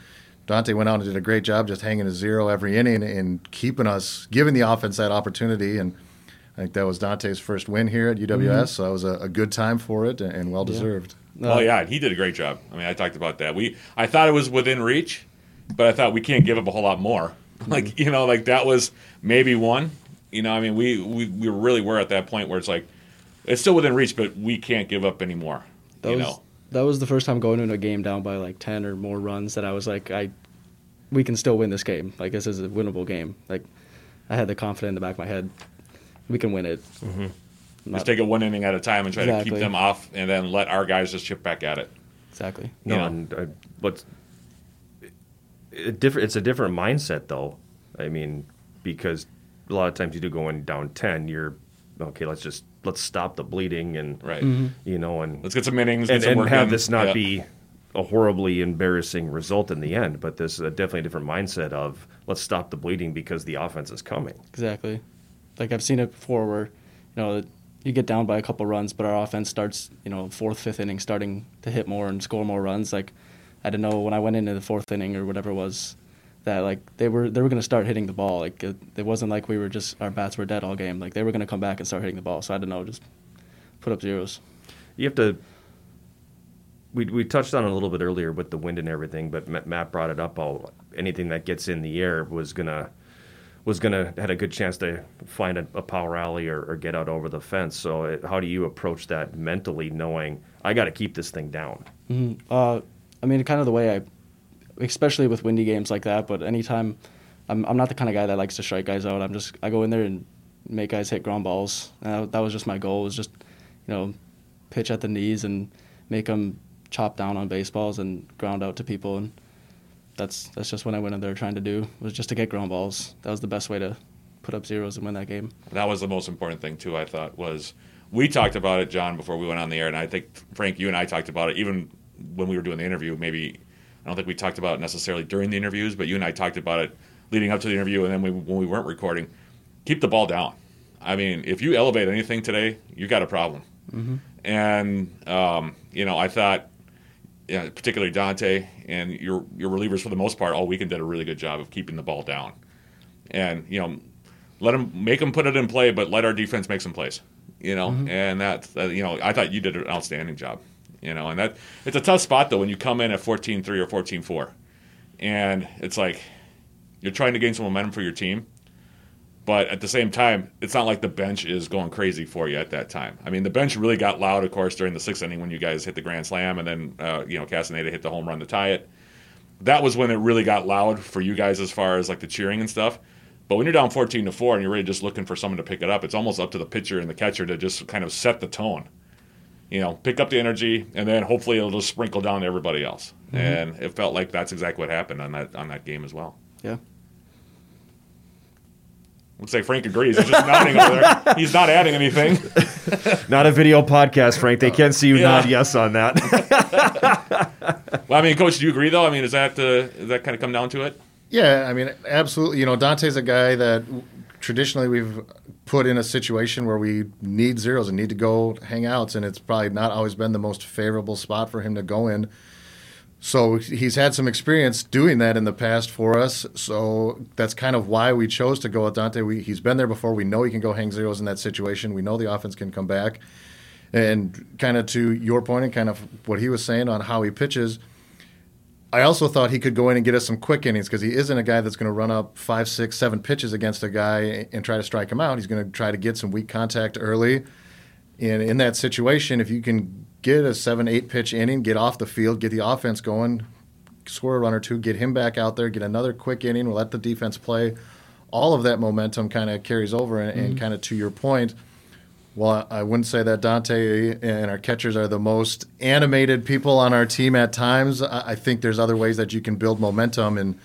Dante went out and did a great job just hanging a zero every inning and keeping us, giving the offense that opportunity. And I think that was Dante's first win here at UWS. Mm-hmm. So it was a, a, good time for it and well deserved. Yeah. Oh yeah, he did a great job. I mean, I talked about that. We I thought it was within reach, but I thought we can't give up a whole lot more. Like you know, like that was maybe one. You know, I mean, we we we really were at that point where it's like it's still within reach, but we can't give up anymore. That you know, that was the first time going into a game down by like ten or more runs that I was like, I we can still win this game. Like this is a winnable game. Like I had the confidence in the back of my head, we can win it. Mm-hmm. Not, just take it one inning at a time and try exactly. to keep them off, and then let our guys just chip back at it. Exactly. No, you know? and uh, what's a different. It's a different mindset, though. I mean, because a lot of times you do go in down ten, you're okay. Let's just let's stop the bleeding and right. Mm-hmm. You know, and let's get some innings and, some and have in. this not be a horribly embarrassing result in the end. But this is a definitely a different mindset of let's stop the bleeding because the offense is coming. Exactly. Like I've seen it before, where you know you get down by a couple runs, but our offense starts, you know, fourth, fifth inning, starting to hit more and score more runs. Like I didn't know when I went into the fourth inning or whatever it was that like they were they were going to start hitting the ball. Like it, it, wasn't like we were just our bats were dead all game. Like they were going to come back and start hitting the ball. So I don't know, just put up zeros. You have to. We we touched on it a little bit earlier with the wind and everything, but Matt brought it up. All anything that gets in the air was gonna was gonna had a good chance to find a, a power alley or, or, get out over the fence. So it, how do you approach that mentally, knowing I got to keep this thing down? Mm-hmm. Uh, I mean, kind of the way I, especially with windy games like that. But anytime, I'm I'm not the kind of guy that likes to strike guys out. I'm just I go in there and make guys hit ground balls. And that was just my goal. Was just, you know, pitch at the knees and make them chop down on baseballs and ground out to people. And that's that's just what I went in there trying to do was just to get ground balls. That was the best way to put up zeros and win that game. That was the most important thing too. I thought was we talked about it, John, before we went on the air, and I think Frank, you and I talked about it even when we were doing the interview, maybe I don't think we talked about it necessarily during the interviews, but you and I talked about it leading up to the interview, and then we, when we weren't recording. Keep the ball down. I mean, if you elevate anything today, you got a problem. Mm-hmm. And um, you know, I thought, yeah, particularly Dante and your your relievers for the most part all weekend did a really good job of keeping the ball down. And you know, let them make them put it in play, but let our defense make some plays. You know, mm-hmm. and that uh, you know, I thought you did an outstanding job you know, and that it's a tough spot though when you come in at 14-3 or 14-4. And it's like you're trying to gain some momentum for your team, but at the same time, it's not like the bench is going crazy for you at that time. I mean, the bench really got loud, of course, during the sixth inning when you guys hit the grand slam, and then uh, you know Castaneda hit the home run to tie it. That was when it really got loud for you guys as far as like the cheering and stuff. But when you're down 14 to four and you're really just looking for someone to pick it up, it's almost up to the pitcher and the catcher to just kind of set the tone you know, pick up the energy, and then hopefully it'll just sprinkle down to everybody else. and it felt like that's exactly what happened on that on that game as well. Yeah. Looks like Frank agrees. He's just nodding over there. He's not adding anything. Not a video podcast, Frank. They can't see you Yeah. nod yes on that. Well, I mean, Coach, do you agree though? I mean, is that uh, does that kind of come down to it? Yeah, I mean, absolutely. You know, Dante's a guy that traditionally we've put in a situation where we need zeros and need to go hang outs, and it's probably not always been the most favorable spot for him to go in. So he's had some experience doing that in the past for us. So that's kind of why we chose to go with Dante. We, he's been there before. We know he can go hang zeros in that situation. We know the offense can come back. And kind of to your point and kind of what he was saying on how he pitches, I also thought he could go in and get us some quick innings because he isn't a guy that's going to run up five, six, seven pitches against a guy and try to strike him out. He's going to try to get some weak contact early. And in that situation, if you can get a seven, eight pitch inning, get off the field, get the offense going, score a run or two, get him back out there, get another quick inning, let the defense play. All of that momentum kind of carries over. And, and mm-hmm. kind of to your point, well, I wouldn't say that Dante and our catchers are the most animated people on our team at times. I think there's other ways that you can build momentum and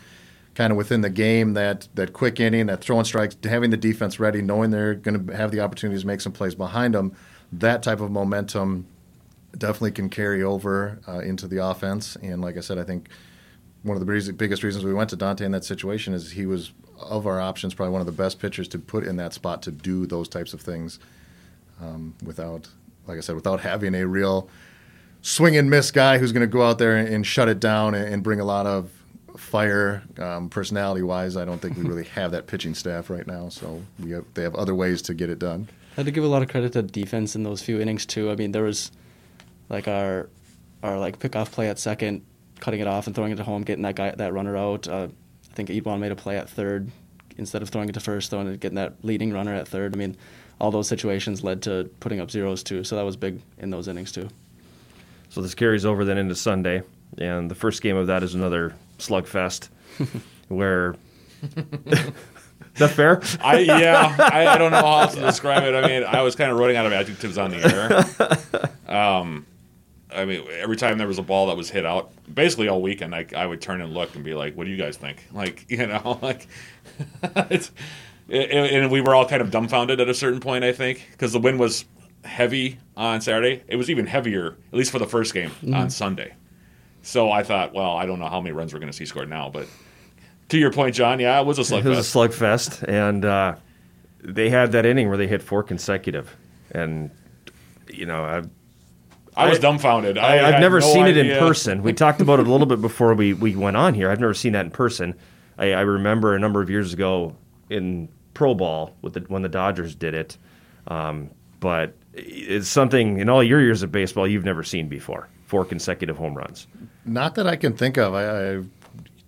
kind of within the game that that quick inning, that throwing strikes, having the defense ready, knowing they're going to have the opportunities to make some plays behind them. That type of momentum definitely can carry over uh, into the offense. And like I said, I think one of the biggest reasons we went to Dante in that situation is he was of our options probably one of the best pitchers to put in that spot to do those types of things um, without, like I said, without having a real swing and miss guy who's going to go out there and, and shut it down and, and bring a lot of fire. Um, personality wise, I don't think we really have that pitching staff right now. So we have, they have other ways to get it done. I had to give a lot of credit to defense in those few innings too. I mean, there was like our our like pickoff play at second, cutting it off and throwing it to home, getting that guy that runner out. Uh, I think Edwan made a play at third instead of throwing it to first, throwing it, getting that leading runner at third. I mean, all those situations led to putting up zeros too. So that was big in those innings too. So this carries over then into Sunday, and the first game of that is another slugfest, where. that fair? I yeah, I, I don't know how else to describe it. I mean, I was kind of running out of adjectives on the air. Um, I mean, every time there was a ball that was hit out, basically all weekend, I, I would turn and look and be like, "What do you guys think?" Like, you know, like, it's, it, and we were all kind of dumbfounded at a certain point. I think because the wind was heavy on Saturday, it was even heavier, at least for the first game on Sunday. So I thought, well, I don't know how many runs we're going to see scored now, but to your point, John, yeah, it was a slugfest. It was a slugfest, and uh, they had that inning where they hit four consecutive, and you know, I, I was dumbfounded. I, I've never no seen it in person. We talked about it a little bit before we, we went on here. I've never seen that in person. I, I remember a number of years ago in pro ball with the, when the Dodgers did it, um, but it's something in all your years of baseball you've never seen before. Four consecutive home runs. Not that I can think of. I, I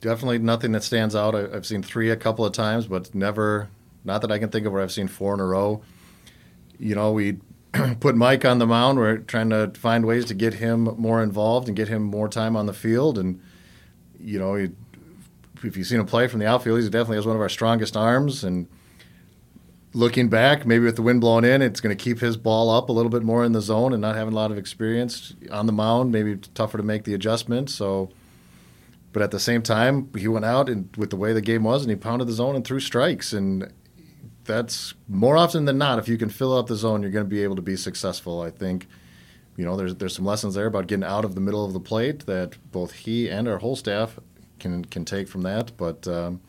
definitely nothing that stands out. I, I've seen three a couple of times, but never. Not that I can think of where I've seen four in a row. You know, we put Mike on the mound. We're trying to find ways to get him more involved and get him more time on the field. And you know, he, if you've seen him play from the outfield, he definitely has one of our strongest arms. And looking back, maybe with the wind blowing in, it's going to keep his ball up a little bit more in the zone and not having a lot of experience on the mound. Maybe tougher to make the adjustment. So, but at the same time, he went out and with the way the game was, and he pounded the zone and threw strikes. And that's more often than not, if you can fill up the zone, you're going to be able to be successful. I think. You know, there's there's some lessons there about getting out of the middle of the plate that both he and our whole staff can can take from that. But um,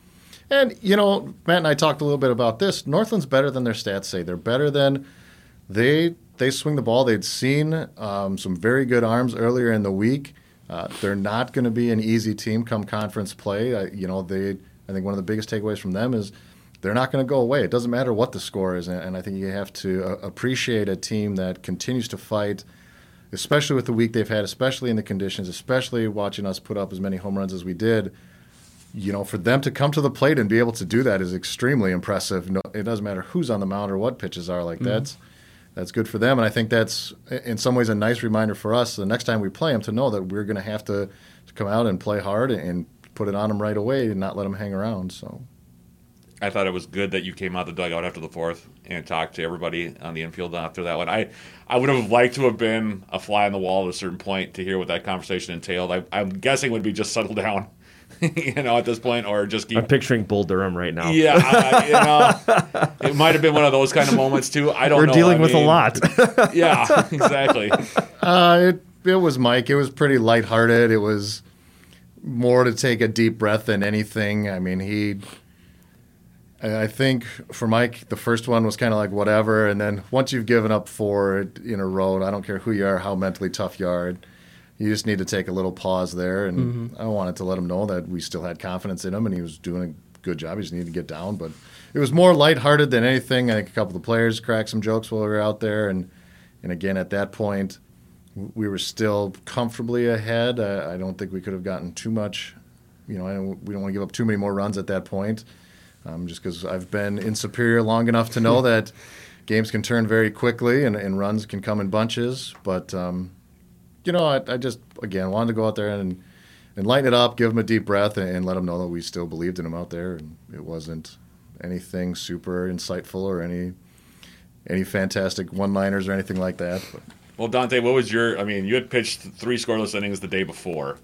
and you know, Matt and I talked a little bit about this. Northland's better than their stats say. They're better than they they swing the ball. They'd seen um, some very good arms earlier in the week. Uh, they're not going to be an easy team come conference play. I, you know, they. I think one of the biggest takeaways from them is they're not going to go away. It doesn't matter what the score is, and, I think you have to uh, appreciate a team that continues to fight, especially with the week they've had, especially in the conditions, especially watching us put up as many home runs as we did you know, for them to come to the plate and be able to do that is extremely impressive. No, it doesn't matter who's on the mound or what pitches are like. Mm-hmm. That's that's good for them, and I think that's in some ways a nice reminder for us the next time we play them to know that we're going to have to, to come out and play hard and put it on them right away and not let them hang around. So I thought it was good that you came out the dugout after the fourth and talked to everybody on the infield after that one. I, I would have liked to have been a fly on the wall at a certain point to hear what that conversation entailed. I, I'm guessing would be just settle down, you know, at this point, or just keep. I'm picturing Bull Durham right now. Yeah, I, you know, it might have been one of those kind of moments too. I don't We're know. dealing I with mean, a lot. Yeah, exactly. Uh, it, it was Mike. It was pretty lighthearted. It was more to take a deep breath than anything. I mean, he. I I think for Mike, the first one was kind of like whatever, and then once you've given up four in a row, I don't care who you are, how mentally tough you are, you just need to take a little pause there. And I wanted to let him know that we still had confidence in him, and he was doing a good job. He just needed to get down, but it was more lighthearted than anything. I think a couple of the players cracked some jokes while we were out there, and and again at that point we were still comfortably ahead. I, I don't think we could have gotten too much. You know, we don't want to give up too many more runs at that point, um, just because I've been in Superior long enough to know that games can turn very quickly and, and runs can come in bunches. But um, you know, I, I just again wanted to go out there and and lighten it up, give them a deep breath, and, and let them know that we still believed in them out there, and it wasn't anything super insightful or any any fantastic one-liners or anything like that. But Well, Dante, what was your? I mean, you had pitched three scoreless innings the day before.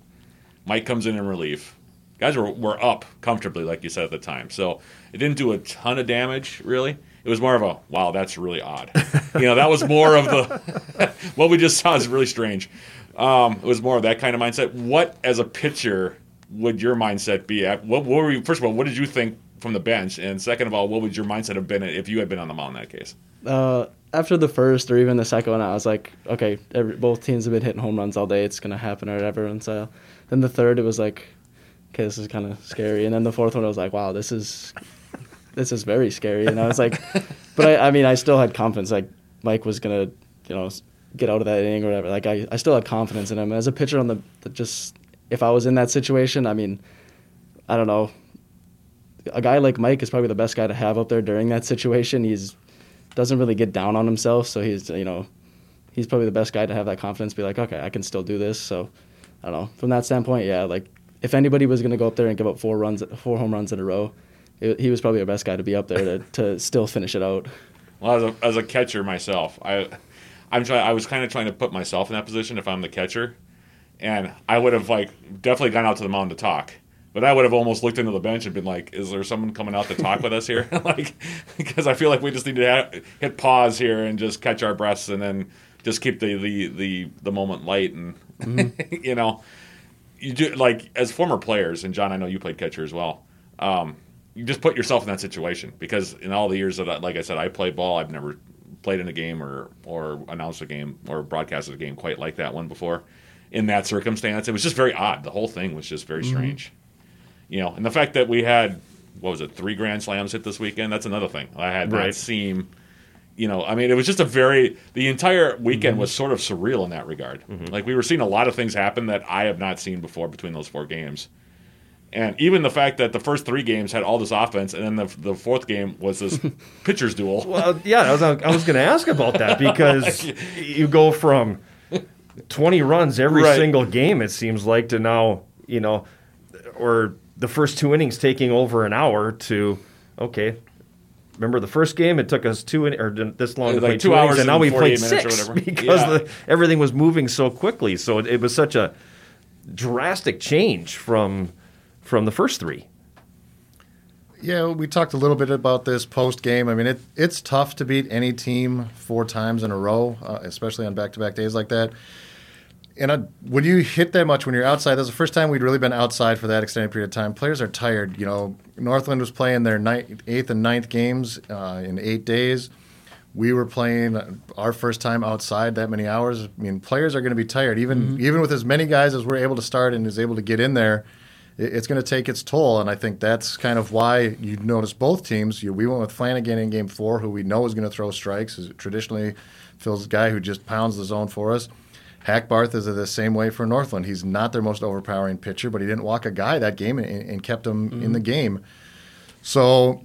Mike comes in in relief. Guys were, were up comfortably, like you said at the time. So it didn't do a ton of damage, really. It was more of a wow, that's really odd. you know, that was more of the what we just saw is really strange. Um, it was more of that kind of mindset. What, as a pitcher, would your mindset be at? What, what were you? First of all, what did you think from the bench? And second of all, what would your mindset have been if you had been on the mound in that case? Uh, after the first or even the second one, I was like, okay, every, both teams have been hitting home runs all day. It's gonna happen or whatever. And so then the third, it was like, okay, this is kind of scary. And then the fourth one, I was like, wow, this is this is very scary. And I was like, but I, I mean, I still had confidence. Like Mike was gonna, you know, get out of that inning or whatever. Like I, I still had confidence in him. As a pitcher on the, the just if I was in that situation, I mean, I don't know. A guy like Mike is probably the best guy to have up there during that situation. He's doesn't really get down on himself, so he's you know, he's probably the best guy to have that confidence. Be like, okay, I can still do this. So, I don't know. From that standpoint, yeah, like if anybody was going to go up there and give up four runs, four home runs in a row, it, he was probably our best guy to be up there to, to still finish it out. Well, as a, as a catcher myself, I I'm trying. I was kind of trying to put myself in that position if I'm the catcher, and I would have like definitely gone out to the mound to talk. But I would have almost looked into the bench and been like, "Is there someone coming out to talk with us here?" like, because I feel like we just need to ha- hit pause here and just catch our breaths and then just keep the the the, the moment light and you know, you do like as former players and John, I know you played catcher as well. Um, you just put yourself in that situation because in all the years that, I, like I said, I played ball, I've never played in a game or or announced a game or broadcasted a game quite like that one before. In that circumstance, it was just very odd. The whole thing was just very mm-hmm. strange, you know. And the fact that we had what was it, three grand slams hit this weekend? That's another thing. I had Right. seen. You know, I mean, it was just a very. The entire weekend mm-hmm. was sort of surreal in that regard. Mm-hmm. Like we were seeing a lot of things happen that I have not seen before between those four games. And even the fact that the first three games had all this offense, and then the, the fourth game was this pitcher's duel. Well, yeah, I was, I was going to ask about that because you go from 20 runs every Right. single game, it seems like, to now, you know, or the first two innings taking over an hour to, okay, remember the first game? It took us two, in, or this long to Like play two two innings, hours and now and we played 48 minutes or six whatever. because Yeah. the, everything was moving so quickly. So it, it was such a drastic change from from the first three. Yeah, we talked a little bit about this post game. I mean, it it's tough to beat any team four times in a row, uh, especially on back to back days like that. And uh, when you hit that much when you're outside, that's the first time we'd really been outside for that extended period of time. Players are tired. You know, Northland was playing their ninth, eighth and ninth games uh, in eight days. We were playing our first time outside that many hours. I mean, players are going to be tired. Even even with as many guys as we're able to start and is able to get in there, it's going to take its toll. And I think that's kind of why you notice both teams. You, we went with Flanagan in game four, who we know is going to throw strikes. Is traditionally Phil's guy who just pounds the zone for us. Hackbarth is the same way for Northland. He's not their most overpowering pitcher, but he didn't walk a guy that game and, and kept him in mm-hmm. the game. So,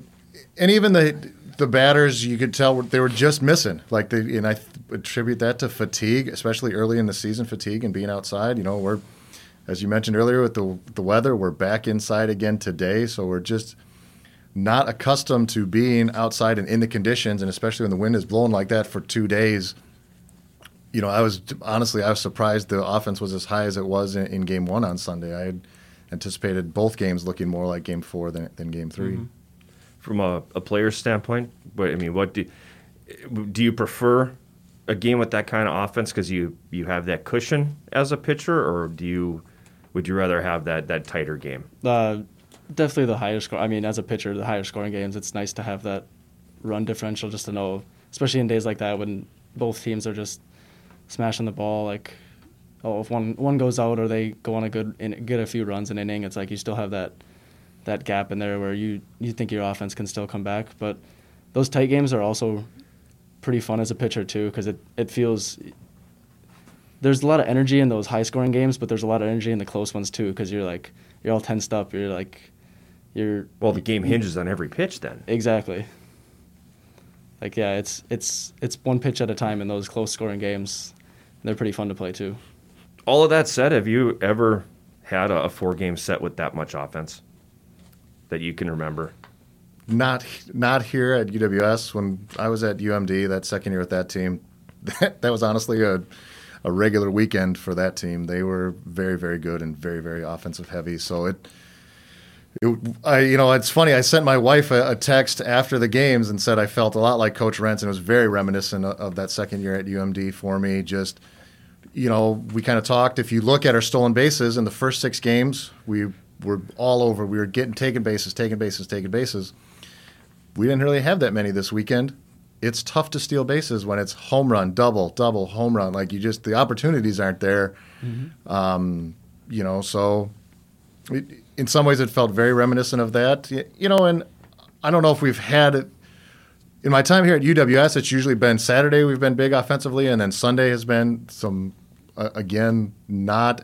and even the the batters, you could tell they were just missing. Like they, and I attribute that to fatigue, especially early in the season, fatigue and being outside. You know, we're as you mentioned earlier with the the weather, we're back inside again today, so we're just not accustomed to being outside and in the conditions, and especially when the wind is blowing like that for two days. You know, I was honestly I was surprised the offense was as high as it was in, in game one on Sunday. I had anticipated both games looking more like game four than, than game 3 mm-hmm. From a, a player's standpoint, but I mean, what do do you prefer a game with that kind of offense because you you have that cushion as a pitcher, or do you would you rather have that that tighter game? Uh, definitely the higher score. I mean, as a pitcher, the higher scoring games, it's nice to have that run differential just to know, especially in days like that when both teams are just smashing the ball. Like, oh, if one one goes out or they go on a good in, get a few runs an inning, it's like you still have that that gap in there where you you think your offense can still come back. But those tight games are also pretty fun as a pitcher too because it it feels there's a lot of energy in those high scoring games, but there's a lot of energy in the close ones too because you're like you're all tensed up. You're like you're well. The game hinges on every pitch then. Exactly. Like yeah, it's it's it's one pitch at a time in those close scoring games. They're pretty fun to play too. All of that said, have you ever had a, a four game set with that much offense that you can remember? Not not here at UWS. When I was at UMD, that second year with that team, that, that was honestly a a regular weekend for that team. They were very very good and very very offensive heavy. So it it, I, you know, it's funny. I sent my wife a, a, text after the games and said I felt a lot like Coach Rentz, and it was very reminiscent of, of that second year at UMD for me. Just, you know, we kind of talked. If you look at our stolen bases in the first six games, we were all over. We were getting taken bases, taking bases, taking bases. We didn't really have that many this weekend. It's tough to steal bases when it's home run, double, double, home run. Like you just the opportunities aren't there. Mm-hmm. Um, you know, so. It, in some ways, it felt very reminiscent of that. You know, and I don't know if we've had it. In my time here at UWS, it's usually been Saturday we've been big offensively, and then Sunday has been some, uh, again, not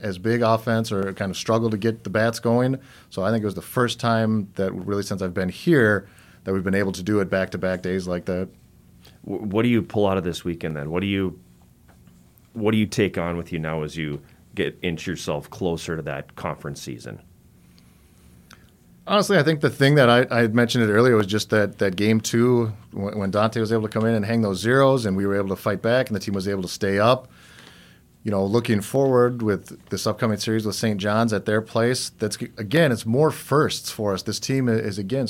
as big offense or kind of struggle to get the bats going. So I think it was the first time that really since I've been here that we've been able to do it back to back days like that. What do you pull out of this weekend then? What do you what do you take on with you now as you get inch yourself closer to that conference season? Honestly, I think the thing that I, I had mentioned it earlier was just that, that game two, when, when Dante was able to come in and hang those zeros, and we were able to fight back, and the team was able to stay up. You know, looking forward with this upcoming series with St. John's at their place, that's again, it's more firsts for us. This team is again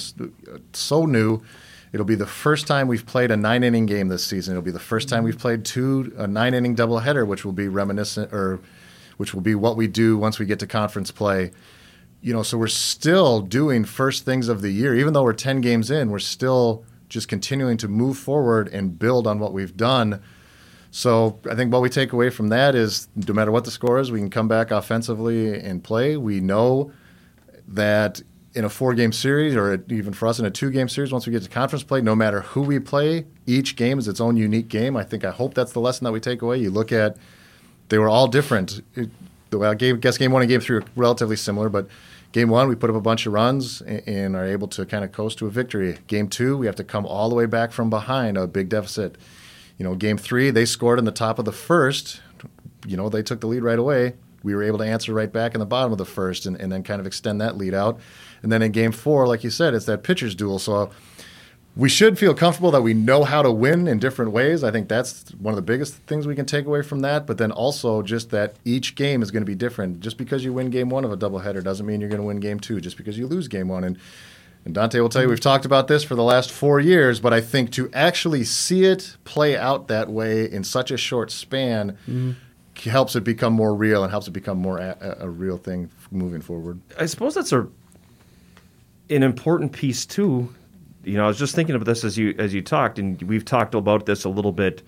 so new. It'll be the first time we've played a nine inning game this season. It'll be the first time we've mm-hmm. played two a nine inning doubleheader, which will be reminiscent or which will be what we do once we get to conference play you know, so we're still doing first things of the year, even though we're 10 games in, we're still just continuing to move forward and build on what we've done. So I think what we take away from that is no matter what the score is, we can come back offensively and play. We know that in a four game series, or even for us in a two game series, once we get to conference play, no matter who we play, each game is its own unique game. I think I hope that's the lesson that we take away. You look at they were all different. well, game, guess game one and game three are relatively similar, but game one, we put up a bunch of runs and are able to kind of coast to a victory. Game two, we have to come all the way back from behind a big deficit. You know, game three, they scored in the top of the first. You know, they took the lead right away. We were able to answer right back in the bottom of the first and, and then kind of extend that lead out. And then in game four, like you said, it's that pitcher's duel. So we should feel comfortable that we know how to win in different ways. I think that's one of the biggest things we can take away from that. But then also just that each game is going to be different. Just because you win game one of a doubleheader doesn't mean you're going to win game two. Just because you lose game one, and and Dante will tell you we've talked about this for the last four years. But I think to actually see it play out that way in such a short span. Mm-hmm helps it become more real and helps it become more a, a, real thing moving forward. I suppose that's a an important piece too you know, I was just thinking of this as you as you talked, and we've talked about this a little bit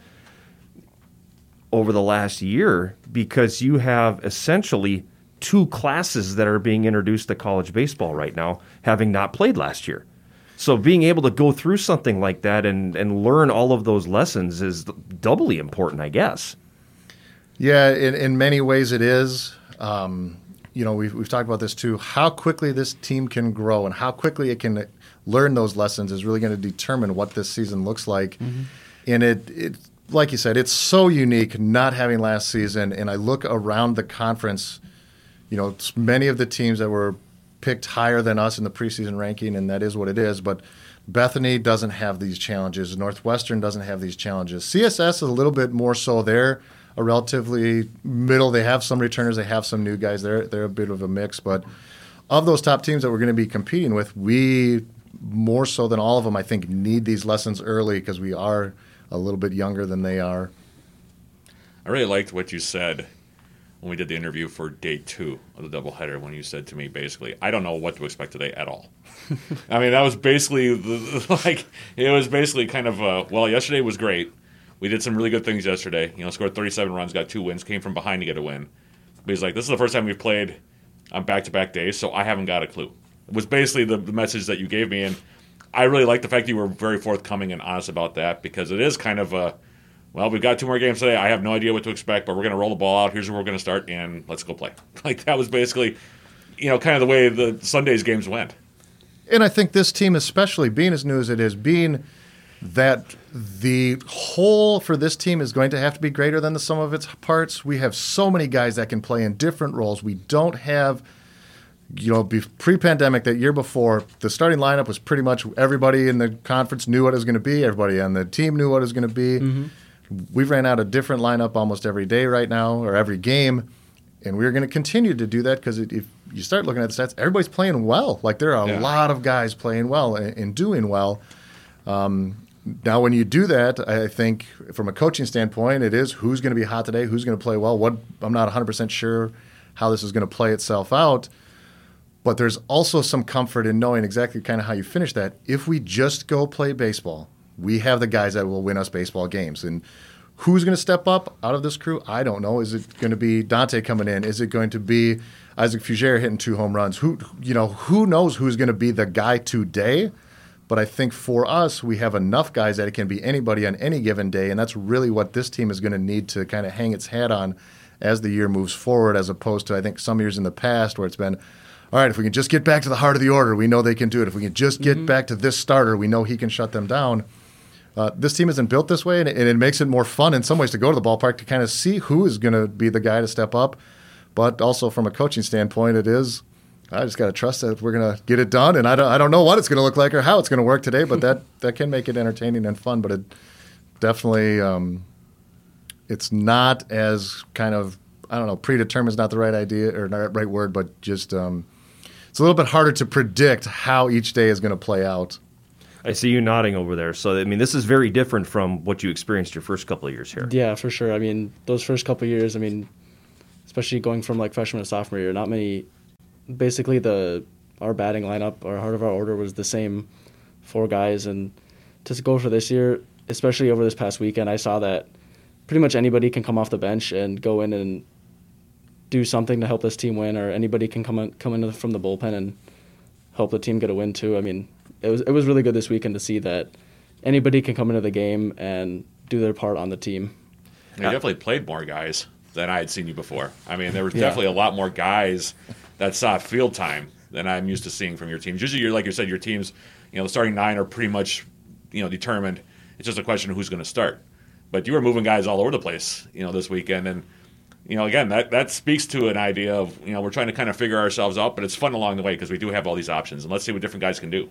over the last year because you have essentially two classes that are being introduced to college baseball right now, having not played last year. So being able to go through something like that and, and learn all of those lessons is doubly important, I guess. Yeah, in, in many ways it is. Um, you know, we've, we've talked about this too. How quickly this team can grow and how quickly it can learn those lessons is really going to determine what this season looks like. Mm-hmm. And it, it, like you said, it's so unique not having last season. And I look around the conference, you know, many of the teams that were picked higher than us in the preseason ranking, and that is what it is. But Bethany doesn't have these challenges. Northwestern doesn't have these challenges. CSS is a little bit more so. They're a relatively middle. They have some returners. They have some new guys. They're they're a bit of a mix. But of those top teams that we're going to be competing with, we more so than all of them, I think, need these lessons early because we are a little bit younger than they are. I really liked what you said when we did the interview for day two of the doubleheader. When you said to me, basically, I don't know what to expect today at all. I mean, that was basically the, like it was basically kind of uh, well, yesterday was great. We did some really good things yesterday. You know, scored 37 runs, got two wins, came from behind to get a win. But he's like, this is the first time we've played on back-to-back days, so I haven't got a clue. It was basically the, the message that you gave me, and I really like the fact that you were very forthcoming and honest about that because it is kind of a well, we've got two more games today. I have no idea what to expect, but we're going to roll the ball out. Here's where we're going to start, and let's go play. Like that was basically, you know, kind of the way the Sundays games went. And I think this team, especially being as new as it is, being that the whole for this team is going to have to be greater than the sum of its parts. We have so many guys that can play in different roles. We don't have you know, pre-pandemic, that year before, the starting lineup was pretty much everybody in the conference knew what it was going to be. Everybody on the team knew what it was going to be. Mm-hmm. We've ran out a different lineup almost every day right now, or every game, and we're going to continue to do that because if you start looking at the stats, everybody's playing well. Like there are a yeah. lot of guys playing well and, and doing well. Um, now, when you do that, I think from a coaching standpoint, it is who's going to be hot today, who's going to play well. What I'm not 100 percent sure how this is going to play itself out. But there's also some comfort in knowing exactly kind of how you finish that. If we just go play baseball, we have the guys that will win us baseball games. And who's going to step up out of this crew? I don't know. Is it going to be Dante coming in? Is it going to be Isaac Fugere hitting two home runs? Who you know? Who knows who's going to be the guy today? But I think for us, we have enough guys that it can be anybody on any given day, and that's really what this team is going to need to kind of hang its hat on as the year moves forward, as opposed to I think some years in the past where it's been all right, if we can just get back to the heart of the order, we know they can do it. If we can just get mm-hmm. back to this starter, we know he can shut them down. Uh, this team isn't built this way, and it, and it, makes it more fun in some ways to go to the ballpark to kind of see who is going to be the guy to step up. But also from a coaching standpoint, it is I just got to trust that we're going to get it done, and I don't I don't know what it's going to look like or how it's going to work today, but that that can make it entertaining and fun. But it definitely um, it's not as kind of I don't know predetermined is not the right idea or not right word, but just um, it's a little bit harder to predict how each day is going to play out. I see you nodding over there. So I mean, this is very different from what you experienced your first couple of years here. Yeah, for sure. I mean, those first couple of years. I mean, especially going from like freshman to sophomore year, not many. Basically, the our batting lineup, our heart of our order was the same four guys, and to go for this year, especially over this past weekend, I saw that pretty much anybody can come off the bench and go in and do something to help this team win, or anybody can come in, come in from the bullpen and help the team get a win too. I mean, it was it was really good this weekend to see that anybody can come into the game and do their part on the team. You definitely played more guys than I had seen you before. I mean, there was yeah. definitely a lot more guys that saw field time than I'm used to seeing from your teams. Usually, you're like you said, your teams, you know, the starting nine are pretty much, you know, determined. It's just a question of who's going to start. But you were moving guys all over the place, you know, this weekend, and you know, again, that, that speaks to an idea of, you know, we're trying to kind of figure ourselves out, but it's fun along the way because we do have all these options. And let's see what different guys can do.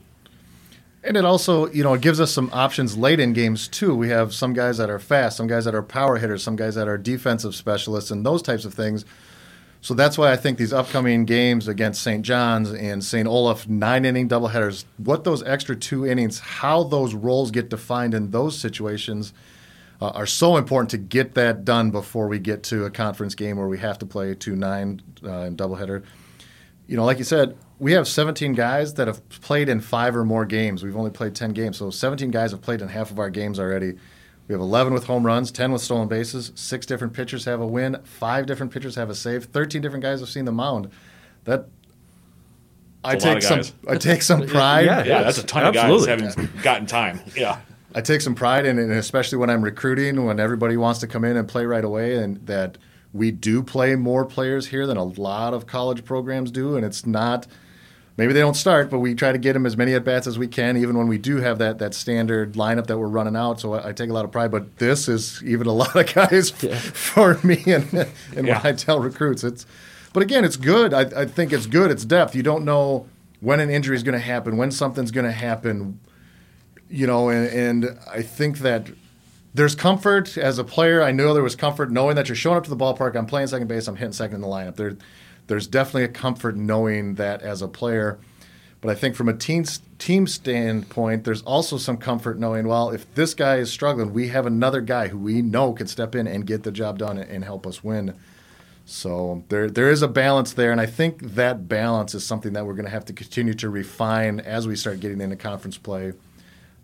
And it also, you know, it gives us some options late in games too. We have some guys that are fast, some guys that are power hitters, some guys that are defensive specialists, and those types of things. So that's why I think these upcoming games against St. John's and St. Olaf, nine inning doubleheaders, what those extra two innings, how those roles get defined in those situations – uh, are so important to get that done before we get to a conference game where we have to play two nine uh, doubleheader. You know, like you said, we have 17 guys that have played in five or more games. We've only played 10 games, so 17 guys have played in half of our games already. We have 11 with home runs, 10 with stolen bases. Six different pitchers have a win. Five different pitchers have a save. 13 different guys have seen the mound. That I take some I take some pride. yeah, yeah, that's a ton Absolutely. of guys haven't gotten time. Yeah. I take some pride in it, and especially when I'm recruiting, when everybody wants to come in and play right away, and that we do play more players here than a lot of college programs do, and it's not. Maybe they don't start, but we try to get them as many at bats as we can, even when we do have that that standard lineup that we're running out. So I, I take a lot of pride. But this is even a lot of guys yeah. for me, and, and yeah. when I tell recruits, it's But again, it's good. I, I think it's good. It's depth. You don't know when an injury is going to happen, when something's going to happen. You know, and, and I think that there's comfort as a player. I know there was comfort knowing that you're showing up to the ballpark. I'm playing second base. I'm hitting second in the lineup. There, there's definitely a comfort knowing that as a player. But I think from a team team standpoint, there's also some comfort knowing, well, if this guy is struggling, we have another guy who we know can step in and get the job done and help us win. So there there is a balance there, and I think that balance is something that we're going to have to continue to refine as we start getting into conference play.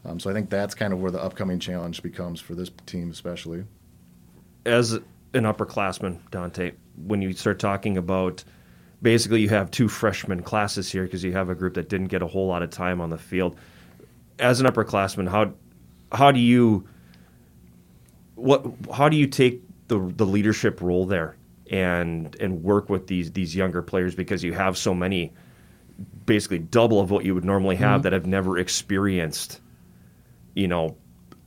Um, so I think that's kind of where the upcoming challenge becomes for this team, especially. As an upperclassman, Dante, when you start talking about basically you have two freshman classes here because you have a group that didn't get a whole lot of time on the field. As an upperclassman, how how do you what how do you take the the leadership role there and and work with these these younger players because you have so many basically double of what you would normally have mm-hmm. that have never experienced you know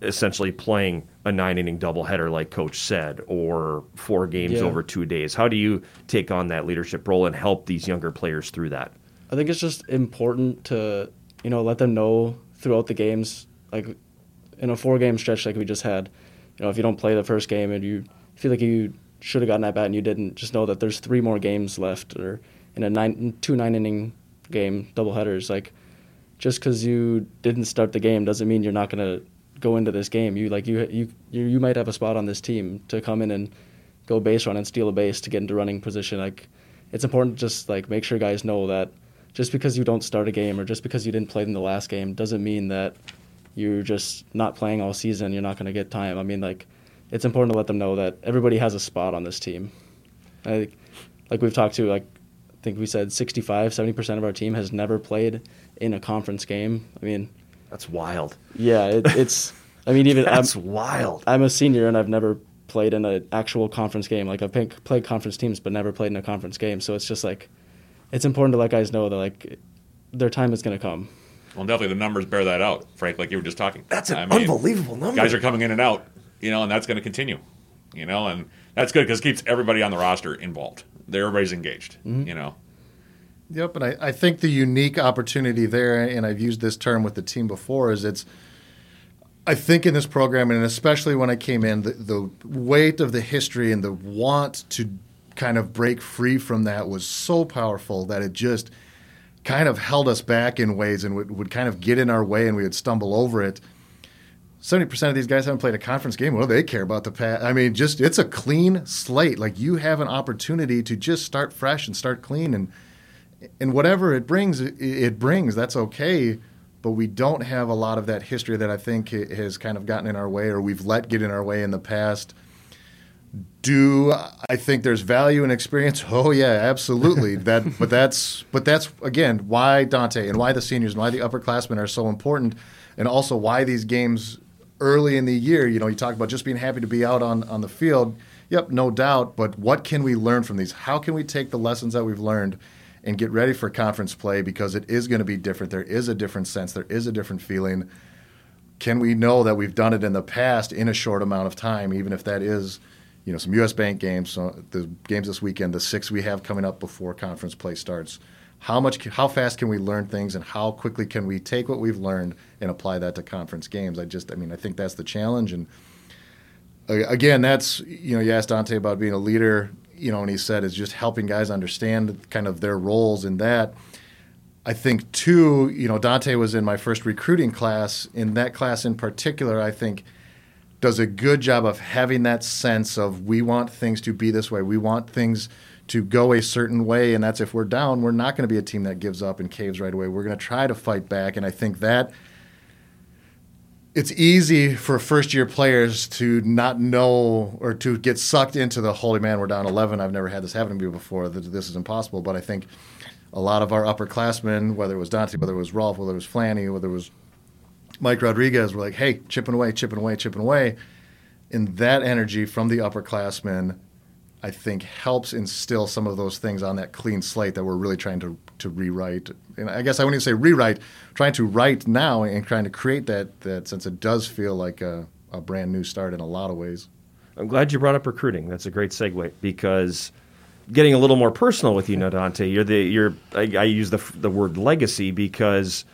essentially playing a nine inning doubleheader, like Coach said, or four games yeah. over two days? How do you take on that leadership role and help these younger players through that? I think it's just important to you know let them know throughout the games, like in a four game stretch like we just had. You know, if you don't play the first game and you feel like you should have gotten that bat and you didn't, just know that there's three more games left, or in a nine two nine inning game doubleheaders. Like just because you didn't start the game doesn't mean you're not gonna go into this game. You like you you you might have a spot on this team to come in and go base run and steal a base to get into running position. Like it's important to just like make sure guys know that just because you don't start a game or just because you didn't play in the last game doesn't mean that you're just not playing all season. You're not going to get time. I mean, like it's important to let them know that everybody has a spot on this team. I, like we've talked to, like I think we said 65, 70 percent of our team has never played in a conference game. I mean, that's wild. Yeah, it, it's. I mean, even that's I'm, wild. I'm a senior and I've never played in an actual conference game. Like I've played conference teams, but never played in a conference game. So it's just like, it's important to let guys know that like, their time is going to come. Well, definitely the numbers bear that out, Frank. Like you were just talking. That's an I mean, unbelievable number. Guys are coming in and out, you know, and that's going to continue, you know, and that's good because it keeps everybody on the roster involved. Everybody's engaged, mm-hmm. you know. Yep, and I, I think the unique opportunity there, and I've used this term with the team before, is it's I think in this program, and especially when I came in, the, the, weight of the history and the want to kind of break free from that was so powerful that it just kind of held us back in ways and would, would kind of get in our way and we would stumble over it. 70% of these guys haven't played a conference game. Well, they care about the past. I mean, just it's a clean slate. Like you have an opportunity to just start fresh and start clean and – and whatever it brings, it brings. That's okay. But we don't have a lot of that history that I think has kind of gotten in our way, or we've let get in our way in the past. Do I think there's value in experience? Oh yeah, absolutely. that, but that's but that's again why Dante and why the seniors and why the upperclassmen are so important, and also why these games early in the year. You know, you talk about just being happy to be out on on the field. Yep, no doubt. But what can we learn from these? How can we take the lessons that we've learned? and get ready for conference play because it is going to be different. There is a different sense, there is a different feeling. Can we know that we've done it in the past in a short amount of time, even if that is, you know, some U.S. Bank games, so the games this weekend, the six we have coming up before conference play starts. How much, how fast can we learn things, and how quickly can we take what we've learned and apply that to conference games? I just, I mean, I think that's the challenge, and uh, again, that's you know, you asked Dante about being a leader you know, and he said is just helping guys understand kind of their roles in that. I think too, you know, Dante was in my first recruiting class. In that class in particular, I think does a good job of having that sense of we want things to be this way. We want things to go a certain way, and that's if we're down, we're not going to be a team that gives up and caves right away. We're going to try to fight back, and I think that it's easy for first year players to not know or to get sucked into the holy man we're down 11 i've never had this happen to me before this is impossible but i think a lot of our upperclassmen whether it was dante whether it was rolf whether it was flanny whether it was mike rodriguez were like hey chipping away chipping away chipping away and that energy from the upperclassmen I think helps instill some of those things on that clean slate that we're really trying to to rewrite. And I guess I wouldn't even say rewrite, trying to write now and trying to create that that since it does feel like a, a brand new start in a lot of ways. I'm glad you brought up recruiting. That's a great segue because getting a little more personal with you, now, Dante. You're the you're. I, I use the the word legacy because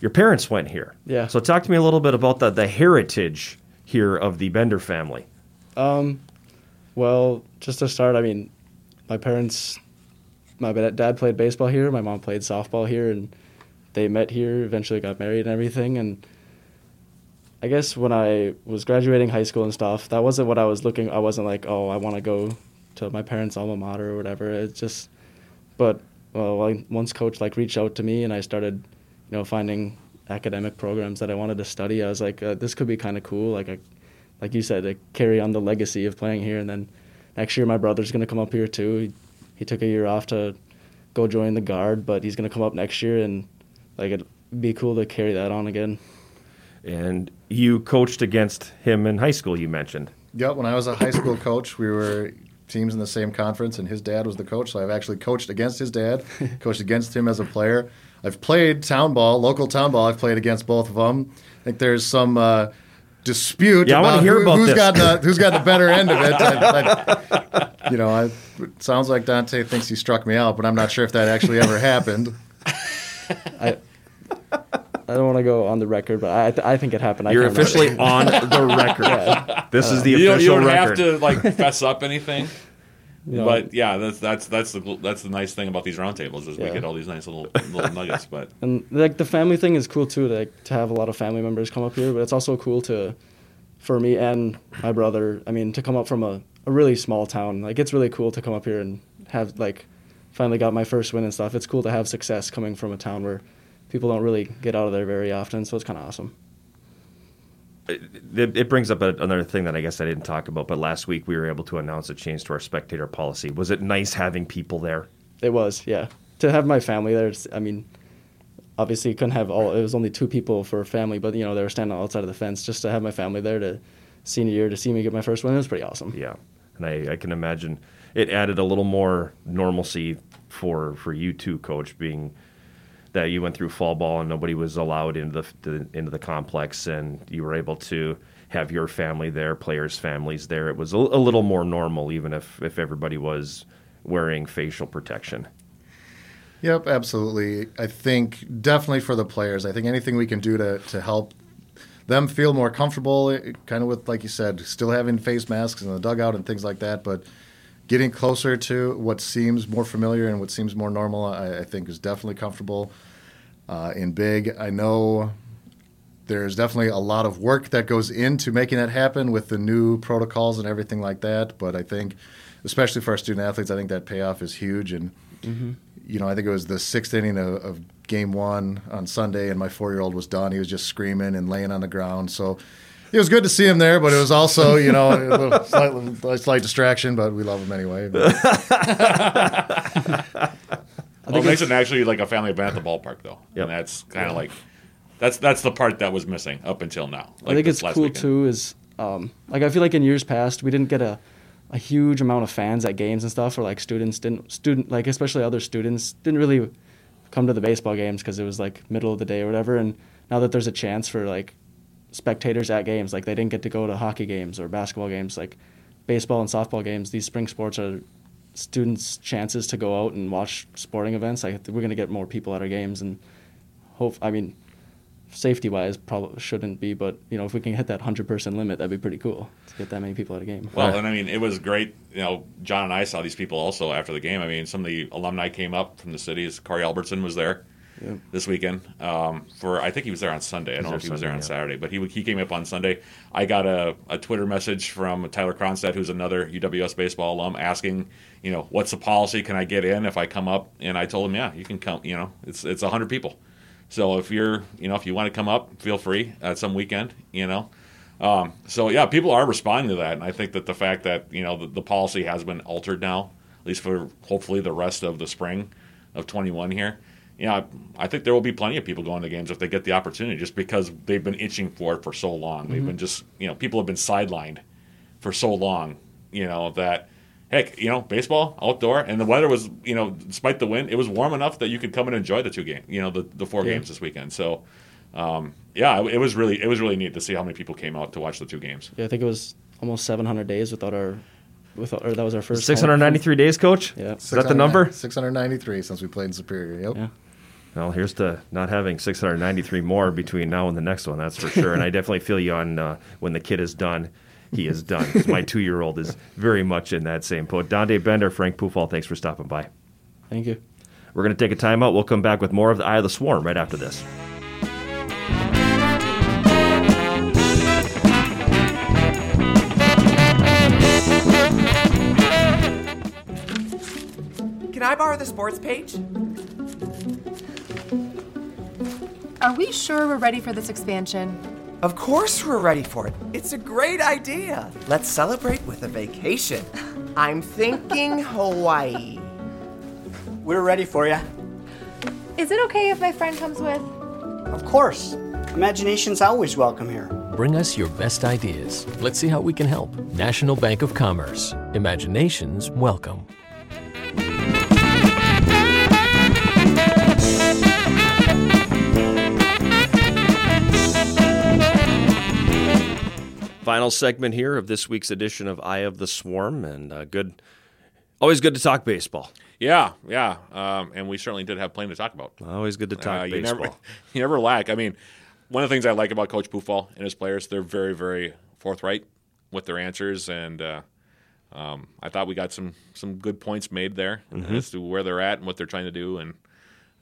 your parents went here. Yeah. So talk to me a little bit about the the heritage here of the Bender family. Um, well, just to start, I mean, my parents, my dad played baseball here, my mom played softball here, and they met here, eventually got married and everything. And I guess when I was graduating high school and stuff, that wasn't what I was looking. I wasn't like, oh, I want to go to my parents' alma mater or whatever. It's just, but well, I, once coach like reached out to me and I started, you know, finding academic programs that I wanted to study. I was like, uh, this could be kind of cool. Like I like you said, to carry on the legacy of playing here. And then next year, my brother's going to come up here too. He, he took a year off to go join the guard, but he's going to come up next year, and like it'd be cool to carry that on again. And you coached against him in high school. You mentioned. Yep, when I was a high school coach, we were teams in the same conference, and his dad was the coach. So I've actually coached against his dad, coached against him as a player. I've played town ball, local town ball. I've played against both of them. I think there's some. Uh, dispute yeah, about hear who, about has this. got the who's got the better end of it. I, I, you know, I, it sounds like Dante thinks he struck me out, but I'm not sure if that actually ever happened. I I don't want to go on the record, but I th- I think it happened. I You're officially remember. on the record. This is the You don't, official you don't record. have to like fess up anything. Know. But yeah, that's that's that's the that's the nice thing about these roundtables is we get all these nice little little nuggets. But And like the family thing is cool too, to, like, to have a lot of family members come up here. But it's also cool to, for me and my brother. I mean, to come up from a, a really small town. Like it's really cool to come up here and have like, finally got my first win and stuff. It's cool to have success coming from a town where people don't really get out of there very often. So it's kind of awesome. It, it brings up a, another thing that I guess I didn't talk about, but last week we were able to announce a change to our spectator policy. Was it nice having people there? It was, yeah. To have my family there, I mean, obviously you couldn't have all. It was only two people for a family, but you know they were standing outside of the fence. Just to have my family there to senior year to see me get my first win, it was pretty awesome. Yeah, and I, I can imagine it added a little more normalcy for for you too, coach, being that you went through fall ball and nobody was allowed into the, into the complex, and you were able to have your family there, players' families there. It was a, a little more normal, even if if everybody was wearing facial protection. Yep, absolutely. I think definitely for the players, I think anything we can do to, to help them feel more comfortable, eh, kind of with, like you said, still having face masks in the dugout and things like that, but getting closer to what seems more familiar and what seems more normal, I, I think is definitely comfortable uh, in big. I know there's definitely a lot of work that goes into making that happen with the new protocols and everything like that, but I think, especially for our student athletes, I think that payoff is huge and you know, I think it was the sixth inning of, of game one on Sunday, and my four year old was done. He was just screaming and laying on the ground. So it was good to see him there, but it was also, you know, a little slight, slight distraction, but we love him anyway. But, well, it makes it actually like a family event at the ballpark though, Yep. and that's kind of like that's that's the part that was missing up until now. I like think it's last cool weekend. too. Is um, like I feel like in years past we didn't get a a huge amount of fans at games and stuff, or like students didn't student like especially other students didn't really come to the baseball games because it was like middle of the day or whatever. And now that there's a chance for like spectators at games, like they didn't get to go to hockey games or basketball games, like baseball and softball games. These spring sports are students' chances to go out and watch sporting events. Like we're gonna get more people at our games and hope. I mean, safety wise, probably shouldn't be, but you know, if we can hit that hundred person limit, that'd be pretty cool to get that many people at a game. Well, and I mean, it was great. You know, John and I saw these people also after the game. I mean, some of the alumni came up from the cities. Corey Albertson was there Yep. this weekend um, for. I think he was there on Sunday. I don't know if he was there on Sunday, Saturday, but he he came up on Sunday. I got a, a Twitter message from Tyler Cronstadt, who's another UWS baseball alum, asking, you know, what's the policy? Can I get in if I come up? And I told him, yeah, you can come. You know, it's it's hundred people. So if you're, you know, if you want to come up, feel free at some weekend. You know. Um, so yeah, people are responding to that, and I think that the fact that you know the, the policy has been altered now, at least for hopefully the rest of the spring of 21 here. You know, I, I think there will be plenty of people going to games if they get the opportunity, just because they've been itching for it for so long. They've been just you know people have been sidelined for so long. You know that heck, you know baseball outdoor, and the weather was you know despite the wind, it was warm enough that you could come and enjoy the two games, you know the the four Yeah. games this weekend. So. Um, yeah, it was really it was really neat to see how many people came out to watch the two games. Yeah, I think it was almost 700 days without our with or that was our first. Six hundred ninety-three days, coach. Yeah. Is that the number? 693 since we played in Superior. Yep. Yeah. Well, here's to not having 693 more between now and the next one. That's for sure. and I definitely feel you on uh, when the kid is done. He is done. my two-year-old is very much in that same boat. Dante Bender, Frank Pufall, thanks for stopping by. Thank you. We're going to take a timeout. We'll come back with more of the Eye of the Swarm right after this. Can I borrow the sports page? Are we sure we're ready for this expansion? Of course we're ready for it. It's a great idea. Let's celebrate with a vacation. I'm thinking Hawaii. We're ready for you. Is it okay if my friend comes with? Of course. Imagination's always welcome here. Bring us your best ideas. Let's see how we can help. National Bank of Commerce. Imaginations welcome. Final segment here of this week's edition of Eye of the Swarm, and uh, good, always good to talk baseball. Yeah, yeah, um, and we certainly did have plenty to talk about. Always good to talk Uh, you baseball. never, you never lack. I mean, one of the things I like about Coach Pufall and his players, they're very, very forthright with their answers, and uh, um, I thought we got some some good points made there Mm-hmm. as to where they're at and what they're trying to do. And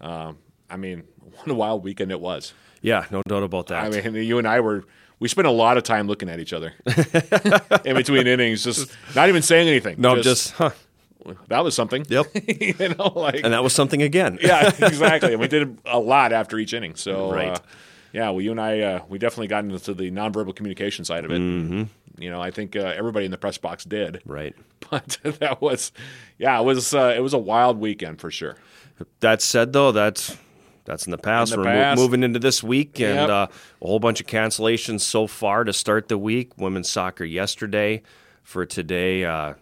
um, I mean, what a wild weekend it was. yeah, no doubt about that. I mean, you and I were. We spent a lot of time looking at each other in between innings, just not even saying anything. no, just, huh. that was something. Yep. you know, like And that was something again. yeah, exactly. And we did a lot after each inning. So, Right. uh, yeah, well, you and I, uh, we definitely got into the nonverbal communication side of it. Mm-hmm. You know, I think uh, everybody in the press box did, Right. but that was, yeah, it was, uh, it was a wild weekend for sure. That said, though, that's that's in the past. In the We're mo- moving into this week, and Yep. uh, a whole bunch of cancellations so far to start the week. Women's soccer yesterday. For today, uh,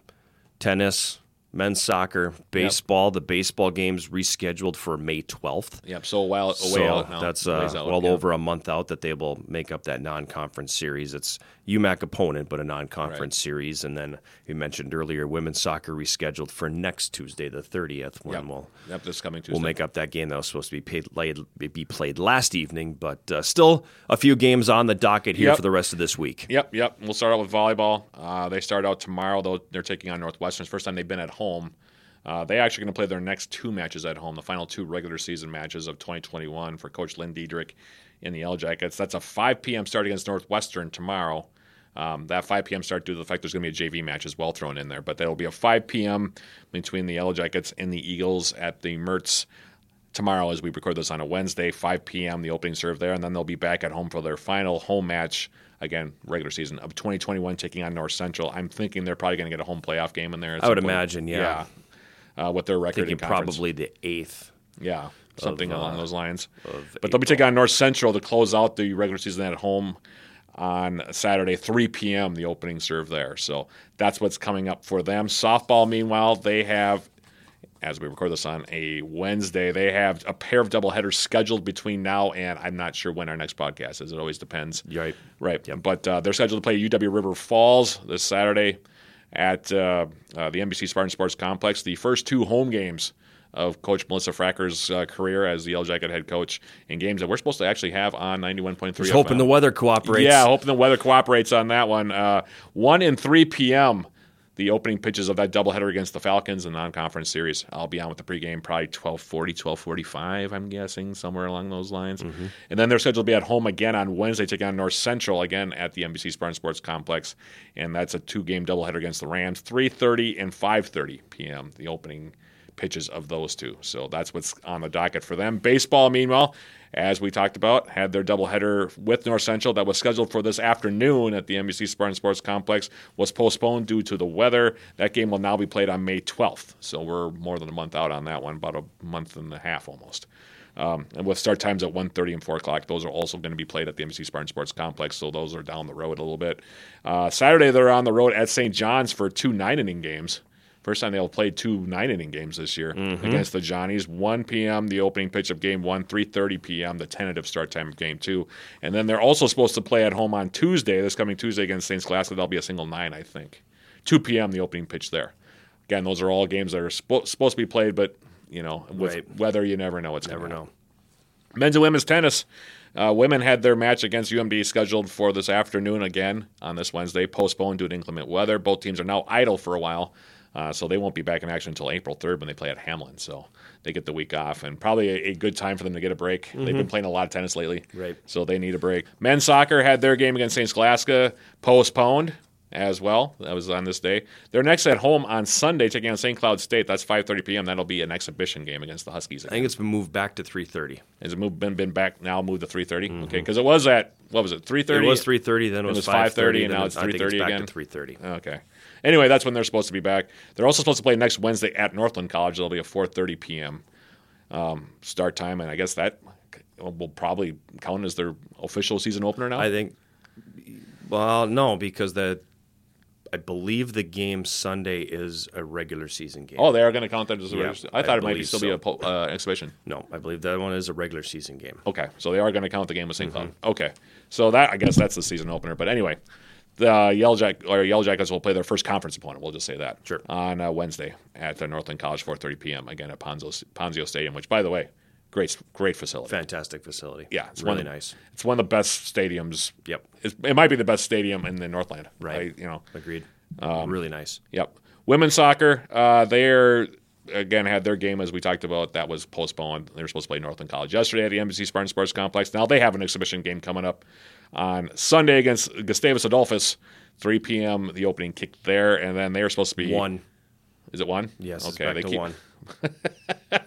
tennis, men's soccer, baseball. The baseball games rescheduled for May twelfth. Yep. So a while away So out now. that's uh, out, well yeah. over a month out that they will make up that non-conference series. It's UMAC opponent, but a non-conference series. And then we mentioned earlier, women's soccer rescheduled for next Tuesday, the thirtieth, when Yep. we'll Yep. This coming Tuesday. we'll make up that game that was supposed to be paid, played, be played last evening. But uh, still, a few games on the docket here Yep. for the rest of this week. Yep, yep. We'll start out with volleyball. Uh, they start out tomorrow, though. They're taking on Northwestern. It's the first time they've been at home. Uh, they actually going to play their next two matches at home, the final two regular season matches of 2021 for Coach Lynn Diedrich in the Yellow Jackets. That's a 5 p.m. start against Northwestern tomorrow. Um, that 5 p.m. start due to the fact there's going to be a JV match as well thrown in there. But that'll be a 5 p.m. between the Yellow Jackets and the Eagles at the Mertz tomorrow as we record this on a Wednesday, 5 p.m. The opening serve there, and then they'll be back at home for their final home match again, regular season of 2021, taking on North Central. I'm thinking they're probably going to get a home playoff game in there. I would point. imagine, yeah. Uh, with their record Thinking probably the eighth. Yeah, something of, along uh, those lines. But they'll be taking on North Central to close out the regular season at home on Saturday, 3 p.m. The opening serve there. So that's what's coming up for them. Softball, meanwhile, they have, as we record this on a Wednesday, they have a pair of doubleheaders scheduled between now and I'm not sure when our next podcast is. It always depends. Right. Right. Yep. But uh, they're scheduled to play UW River Falls this Saturday at uh, uh, the NBC Spartan Sports Complex. The first two home games of Coach Melissa Fracker's uh, career as the Yellow Jacket head coach in games that we're supposed to actually have on 91.3 Just hoping the weather cooperates. Yeah, hoping the weather cooperates on that one. Uh, 1 and 3 p.m., the opening pitches of that doubleheader against the Falcons in the non-conference series. I'll be on with the pregame probably 1240, 1245, I'm guessing, somewhere along those lines. Mm-hmm. And then they're scheduled to be at home again on Wednesday, taking on North Central again at the NBC Spartan Sports Complex. And that's a two-game doubleheader against the Rams, 3.30 and 5.30 p.m., the opening pitches of those two. So that's what's on the docket for them. Baseball, meanwhile, as we talked about, had their doubleheader with North Central that was scheduled for this afternoon at the NBC Spartan Sports Complex was postponed due to the weather. That game will now be played on May 12th. So we're more than a month out on that one, about a month and a half almost. Um, and with start times at 1.30 and 4 o'clock, those are also going to be played at the NBC Spartan Sports Complex, so those are down the road a little bit. Uh, Saturday, they're on the road at St. John's for two nine-inning games. First time they'll play two nine inning games this year against the Johnnies. 1 p.m. the opening pitch of game one, 3:30 p.m. the tentative start time of game two, and then they're also supposed to play at home on Tuesday, this coming Tuesday against St. Scholastica. That'll be a single nine, I think. 2 p.m. the opening pitch there. Again, those are all games that are spo- supposed to be played, but you know, with Right. weather, you never know what's Never know. Men's and women's tennis. Uh, women had their match against UMD scheduled for this afternoon again on this Wednesday, postponed due to inclement weather. Both teams are now idle for a while, uh, so they won't be back in action until April 3rd when they play at Hamline. So they get the week off, and probably a, a good time for them to get a break. They've been playing a lot of tennis lately, Right. so they need a break. Men's soccer had their game against St. Scholastica postponed as well. That was on this day. They're next at home on Sunday, taking on St. Cloud State. That's 5:30 p.m. That'll be an exhibition game against the Huskies. I think it's been moved back to 3:30. Has it moved, been been back now? Moved to three Okay, because it was at what was it? Three Mm-hmm. It was 3:30, then it was was 5:30, 5:30, and now it- it's I think 3:30 back again? to 3:30. Okay. Anyway, that's when they're supposed to be back. They're also supposed to play next Wednesday at Northland College. It'll be a 4:30 p.m. Um, start time, and I guess that will probably count as their official season opener now. I think. Well, no, because the, I believe the game Sunday is a regular season game. oh, they are going to count that as a Yeah, regular. I I thought it might be still be a uh, exhibition. no, I believe that one is a regular season game. Okay, so they are going to count the game with St. Cloud. Mm-hmm. Okay, so that I guess that's the season opener. But anyway, the Yellow Jack or Yellow Jackets will play their first conference opponent. We'll just say that Sure. on uh, Wednesday at the Northland College, 4:30 p.m. again at Ponzo, Ponzio Stadium. Which, by the way, great great facility. Fantastic facility. Yeah, it's really nice. It's one of the best stadiums. Yep. It's, it might be the best stadium in the Northland. Right. I- you know. Agreed. Um, really nice. Yep. Women's soccer, uh, they're again had their game as we talked about. That was postponed. They were supposed to play Northland College yesterday at the NBC Spartan Sports Complex. Now they have an exhibition game coming up on Sunday against Gustavus Adolphus, 3 p.m. The opening kick there, and then they are supposed to be One. Is it one? Yes. Okay. They to keep- one.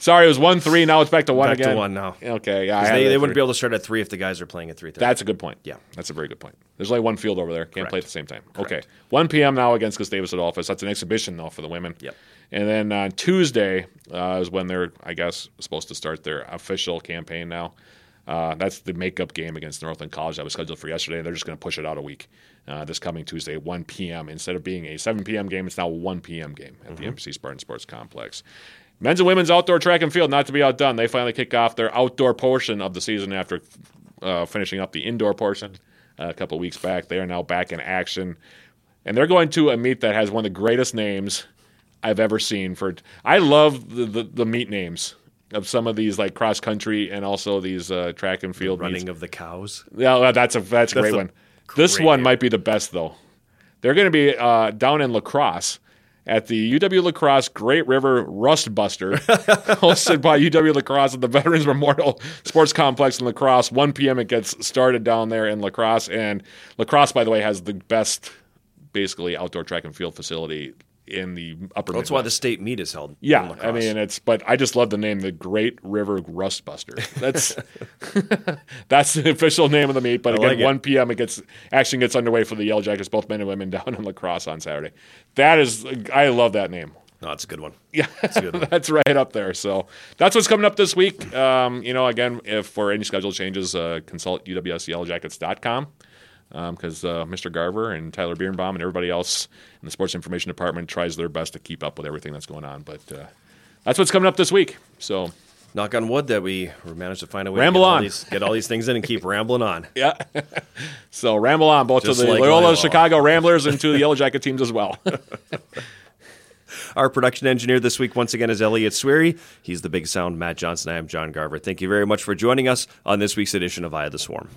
Sorry, it was one three. Now it's back to one Back again. to one now. Okay. Yeah. I 'Cause had They, they wouldn't be able to start at three if the guys are playing at 3:30. That's a good point. Yeah. That's a very good point. There's only one field over there. Can't play at the same time. Okay. 1 p.m. now against Gustavus Adolphus. That's an exhibition, though, for the women. Yep. And then on Tuesday uh, is when they're, I guess, supposed to start their official campaign now. Uh, that's the makeup game against Northland College that was scheduled for yesterday. They're just going to push it out a week uh, this coming Tuesday, 1 p.m. Instead of being a 7 p.m. game, it's now a 1 p.m. game at the NBC Spartan Sports Complex. Men's and women's outdoor track and field, not to be outdone. They finally kick off their outdoor portion of the season after uh, finishing up the indoor portion uh, a couple weeks back. They are now back in action. And they're going to a meet that has one of the greatest names I've ever seen. For I love the, the, the meet names of some of these like cross country and also these uh, track and field meets. Running of the cows. Yeah, well, that's a that's a That's great the one. This one might be the best though. They're going to be uh, down in La Crosse at the UW La Crosse Great River Rust Buster, hosted by UW La Crosse at the Veterans Memorial Sports Complex in La Crosse. 1 p.m. it gets started down there in La Crosse, and La Crosse, by the way, has the best, basically outdoor track and field facility in the upper. That's why the state meet is held. Yeah, I mean it's, but I just love the name, the Great River Rust Buster. That's that's the official name of the meet. But I again, like 1 p.m. it gets action gets underway for the Yellow Jackets, both men and women, down in La Crosse on Saturday. That is, I love that name. no, it's a good one. Yeah, a good one. that's right up there. So that's what's coming up this week. Um, you know, again, if for any schedule changes, uh, consult uwsyellowjackets.com because uh, Mr. Garver and Tyler Birnbaum and everybody else in the sports information department tries their best to keep up with everything that's going on. But uh, that's what's coming up this week. So Knock on wood that we managed to find a way Ramble to get all, on. these, get all these things in and keep rambling on. yeah, so ramble on both Just to the like Loyola Loyola. Chicago Ramblers and to the Yellow Jacket teams as well. Our production engineer this week, once again, is Elliot Sweary. He's the big sound, Matt Johnson. I am John Garver. Thank you very much for joining us on this week's edition of Eye of the Swarm.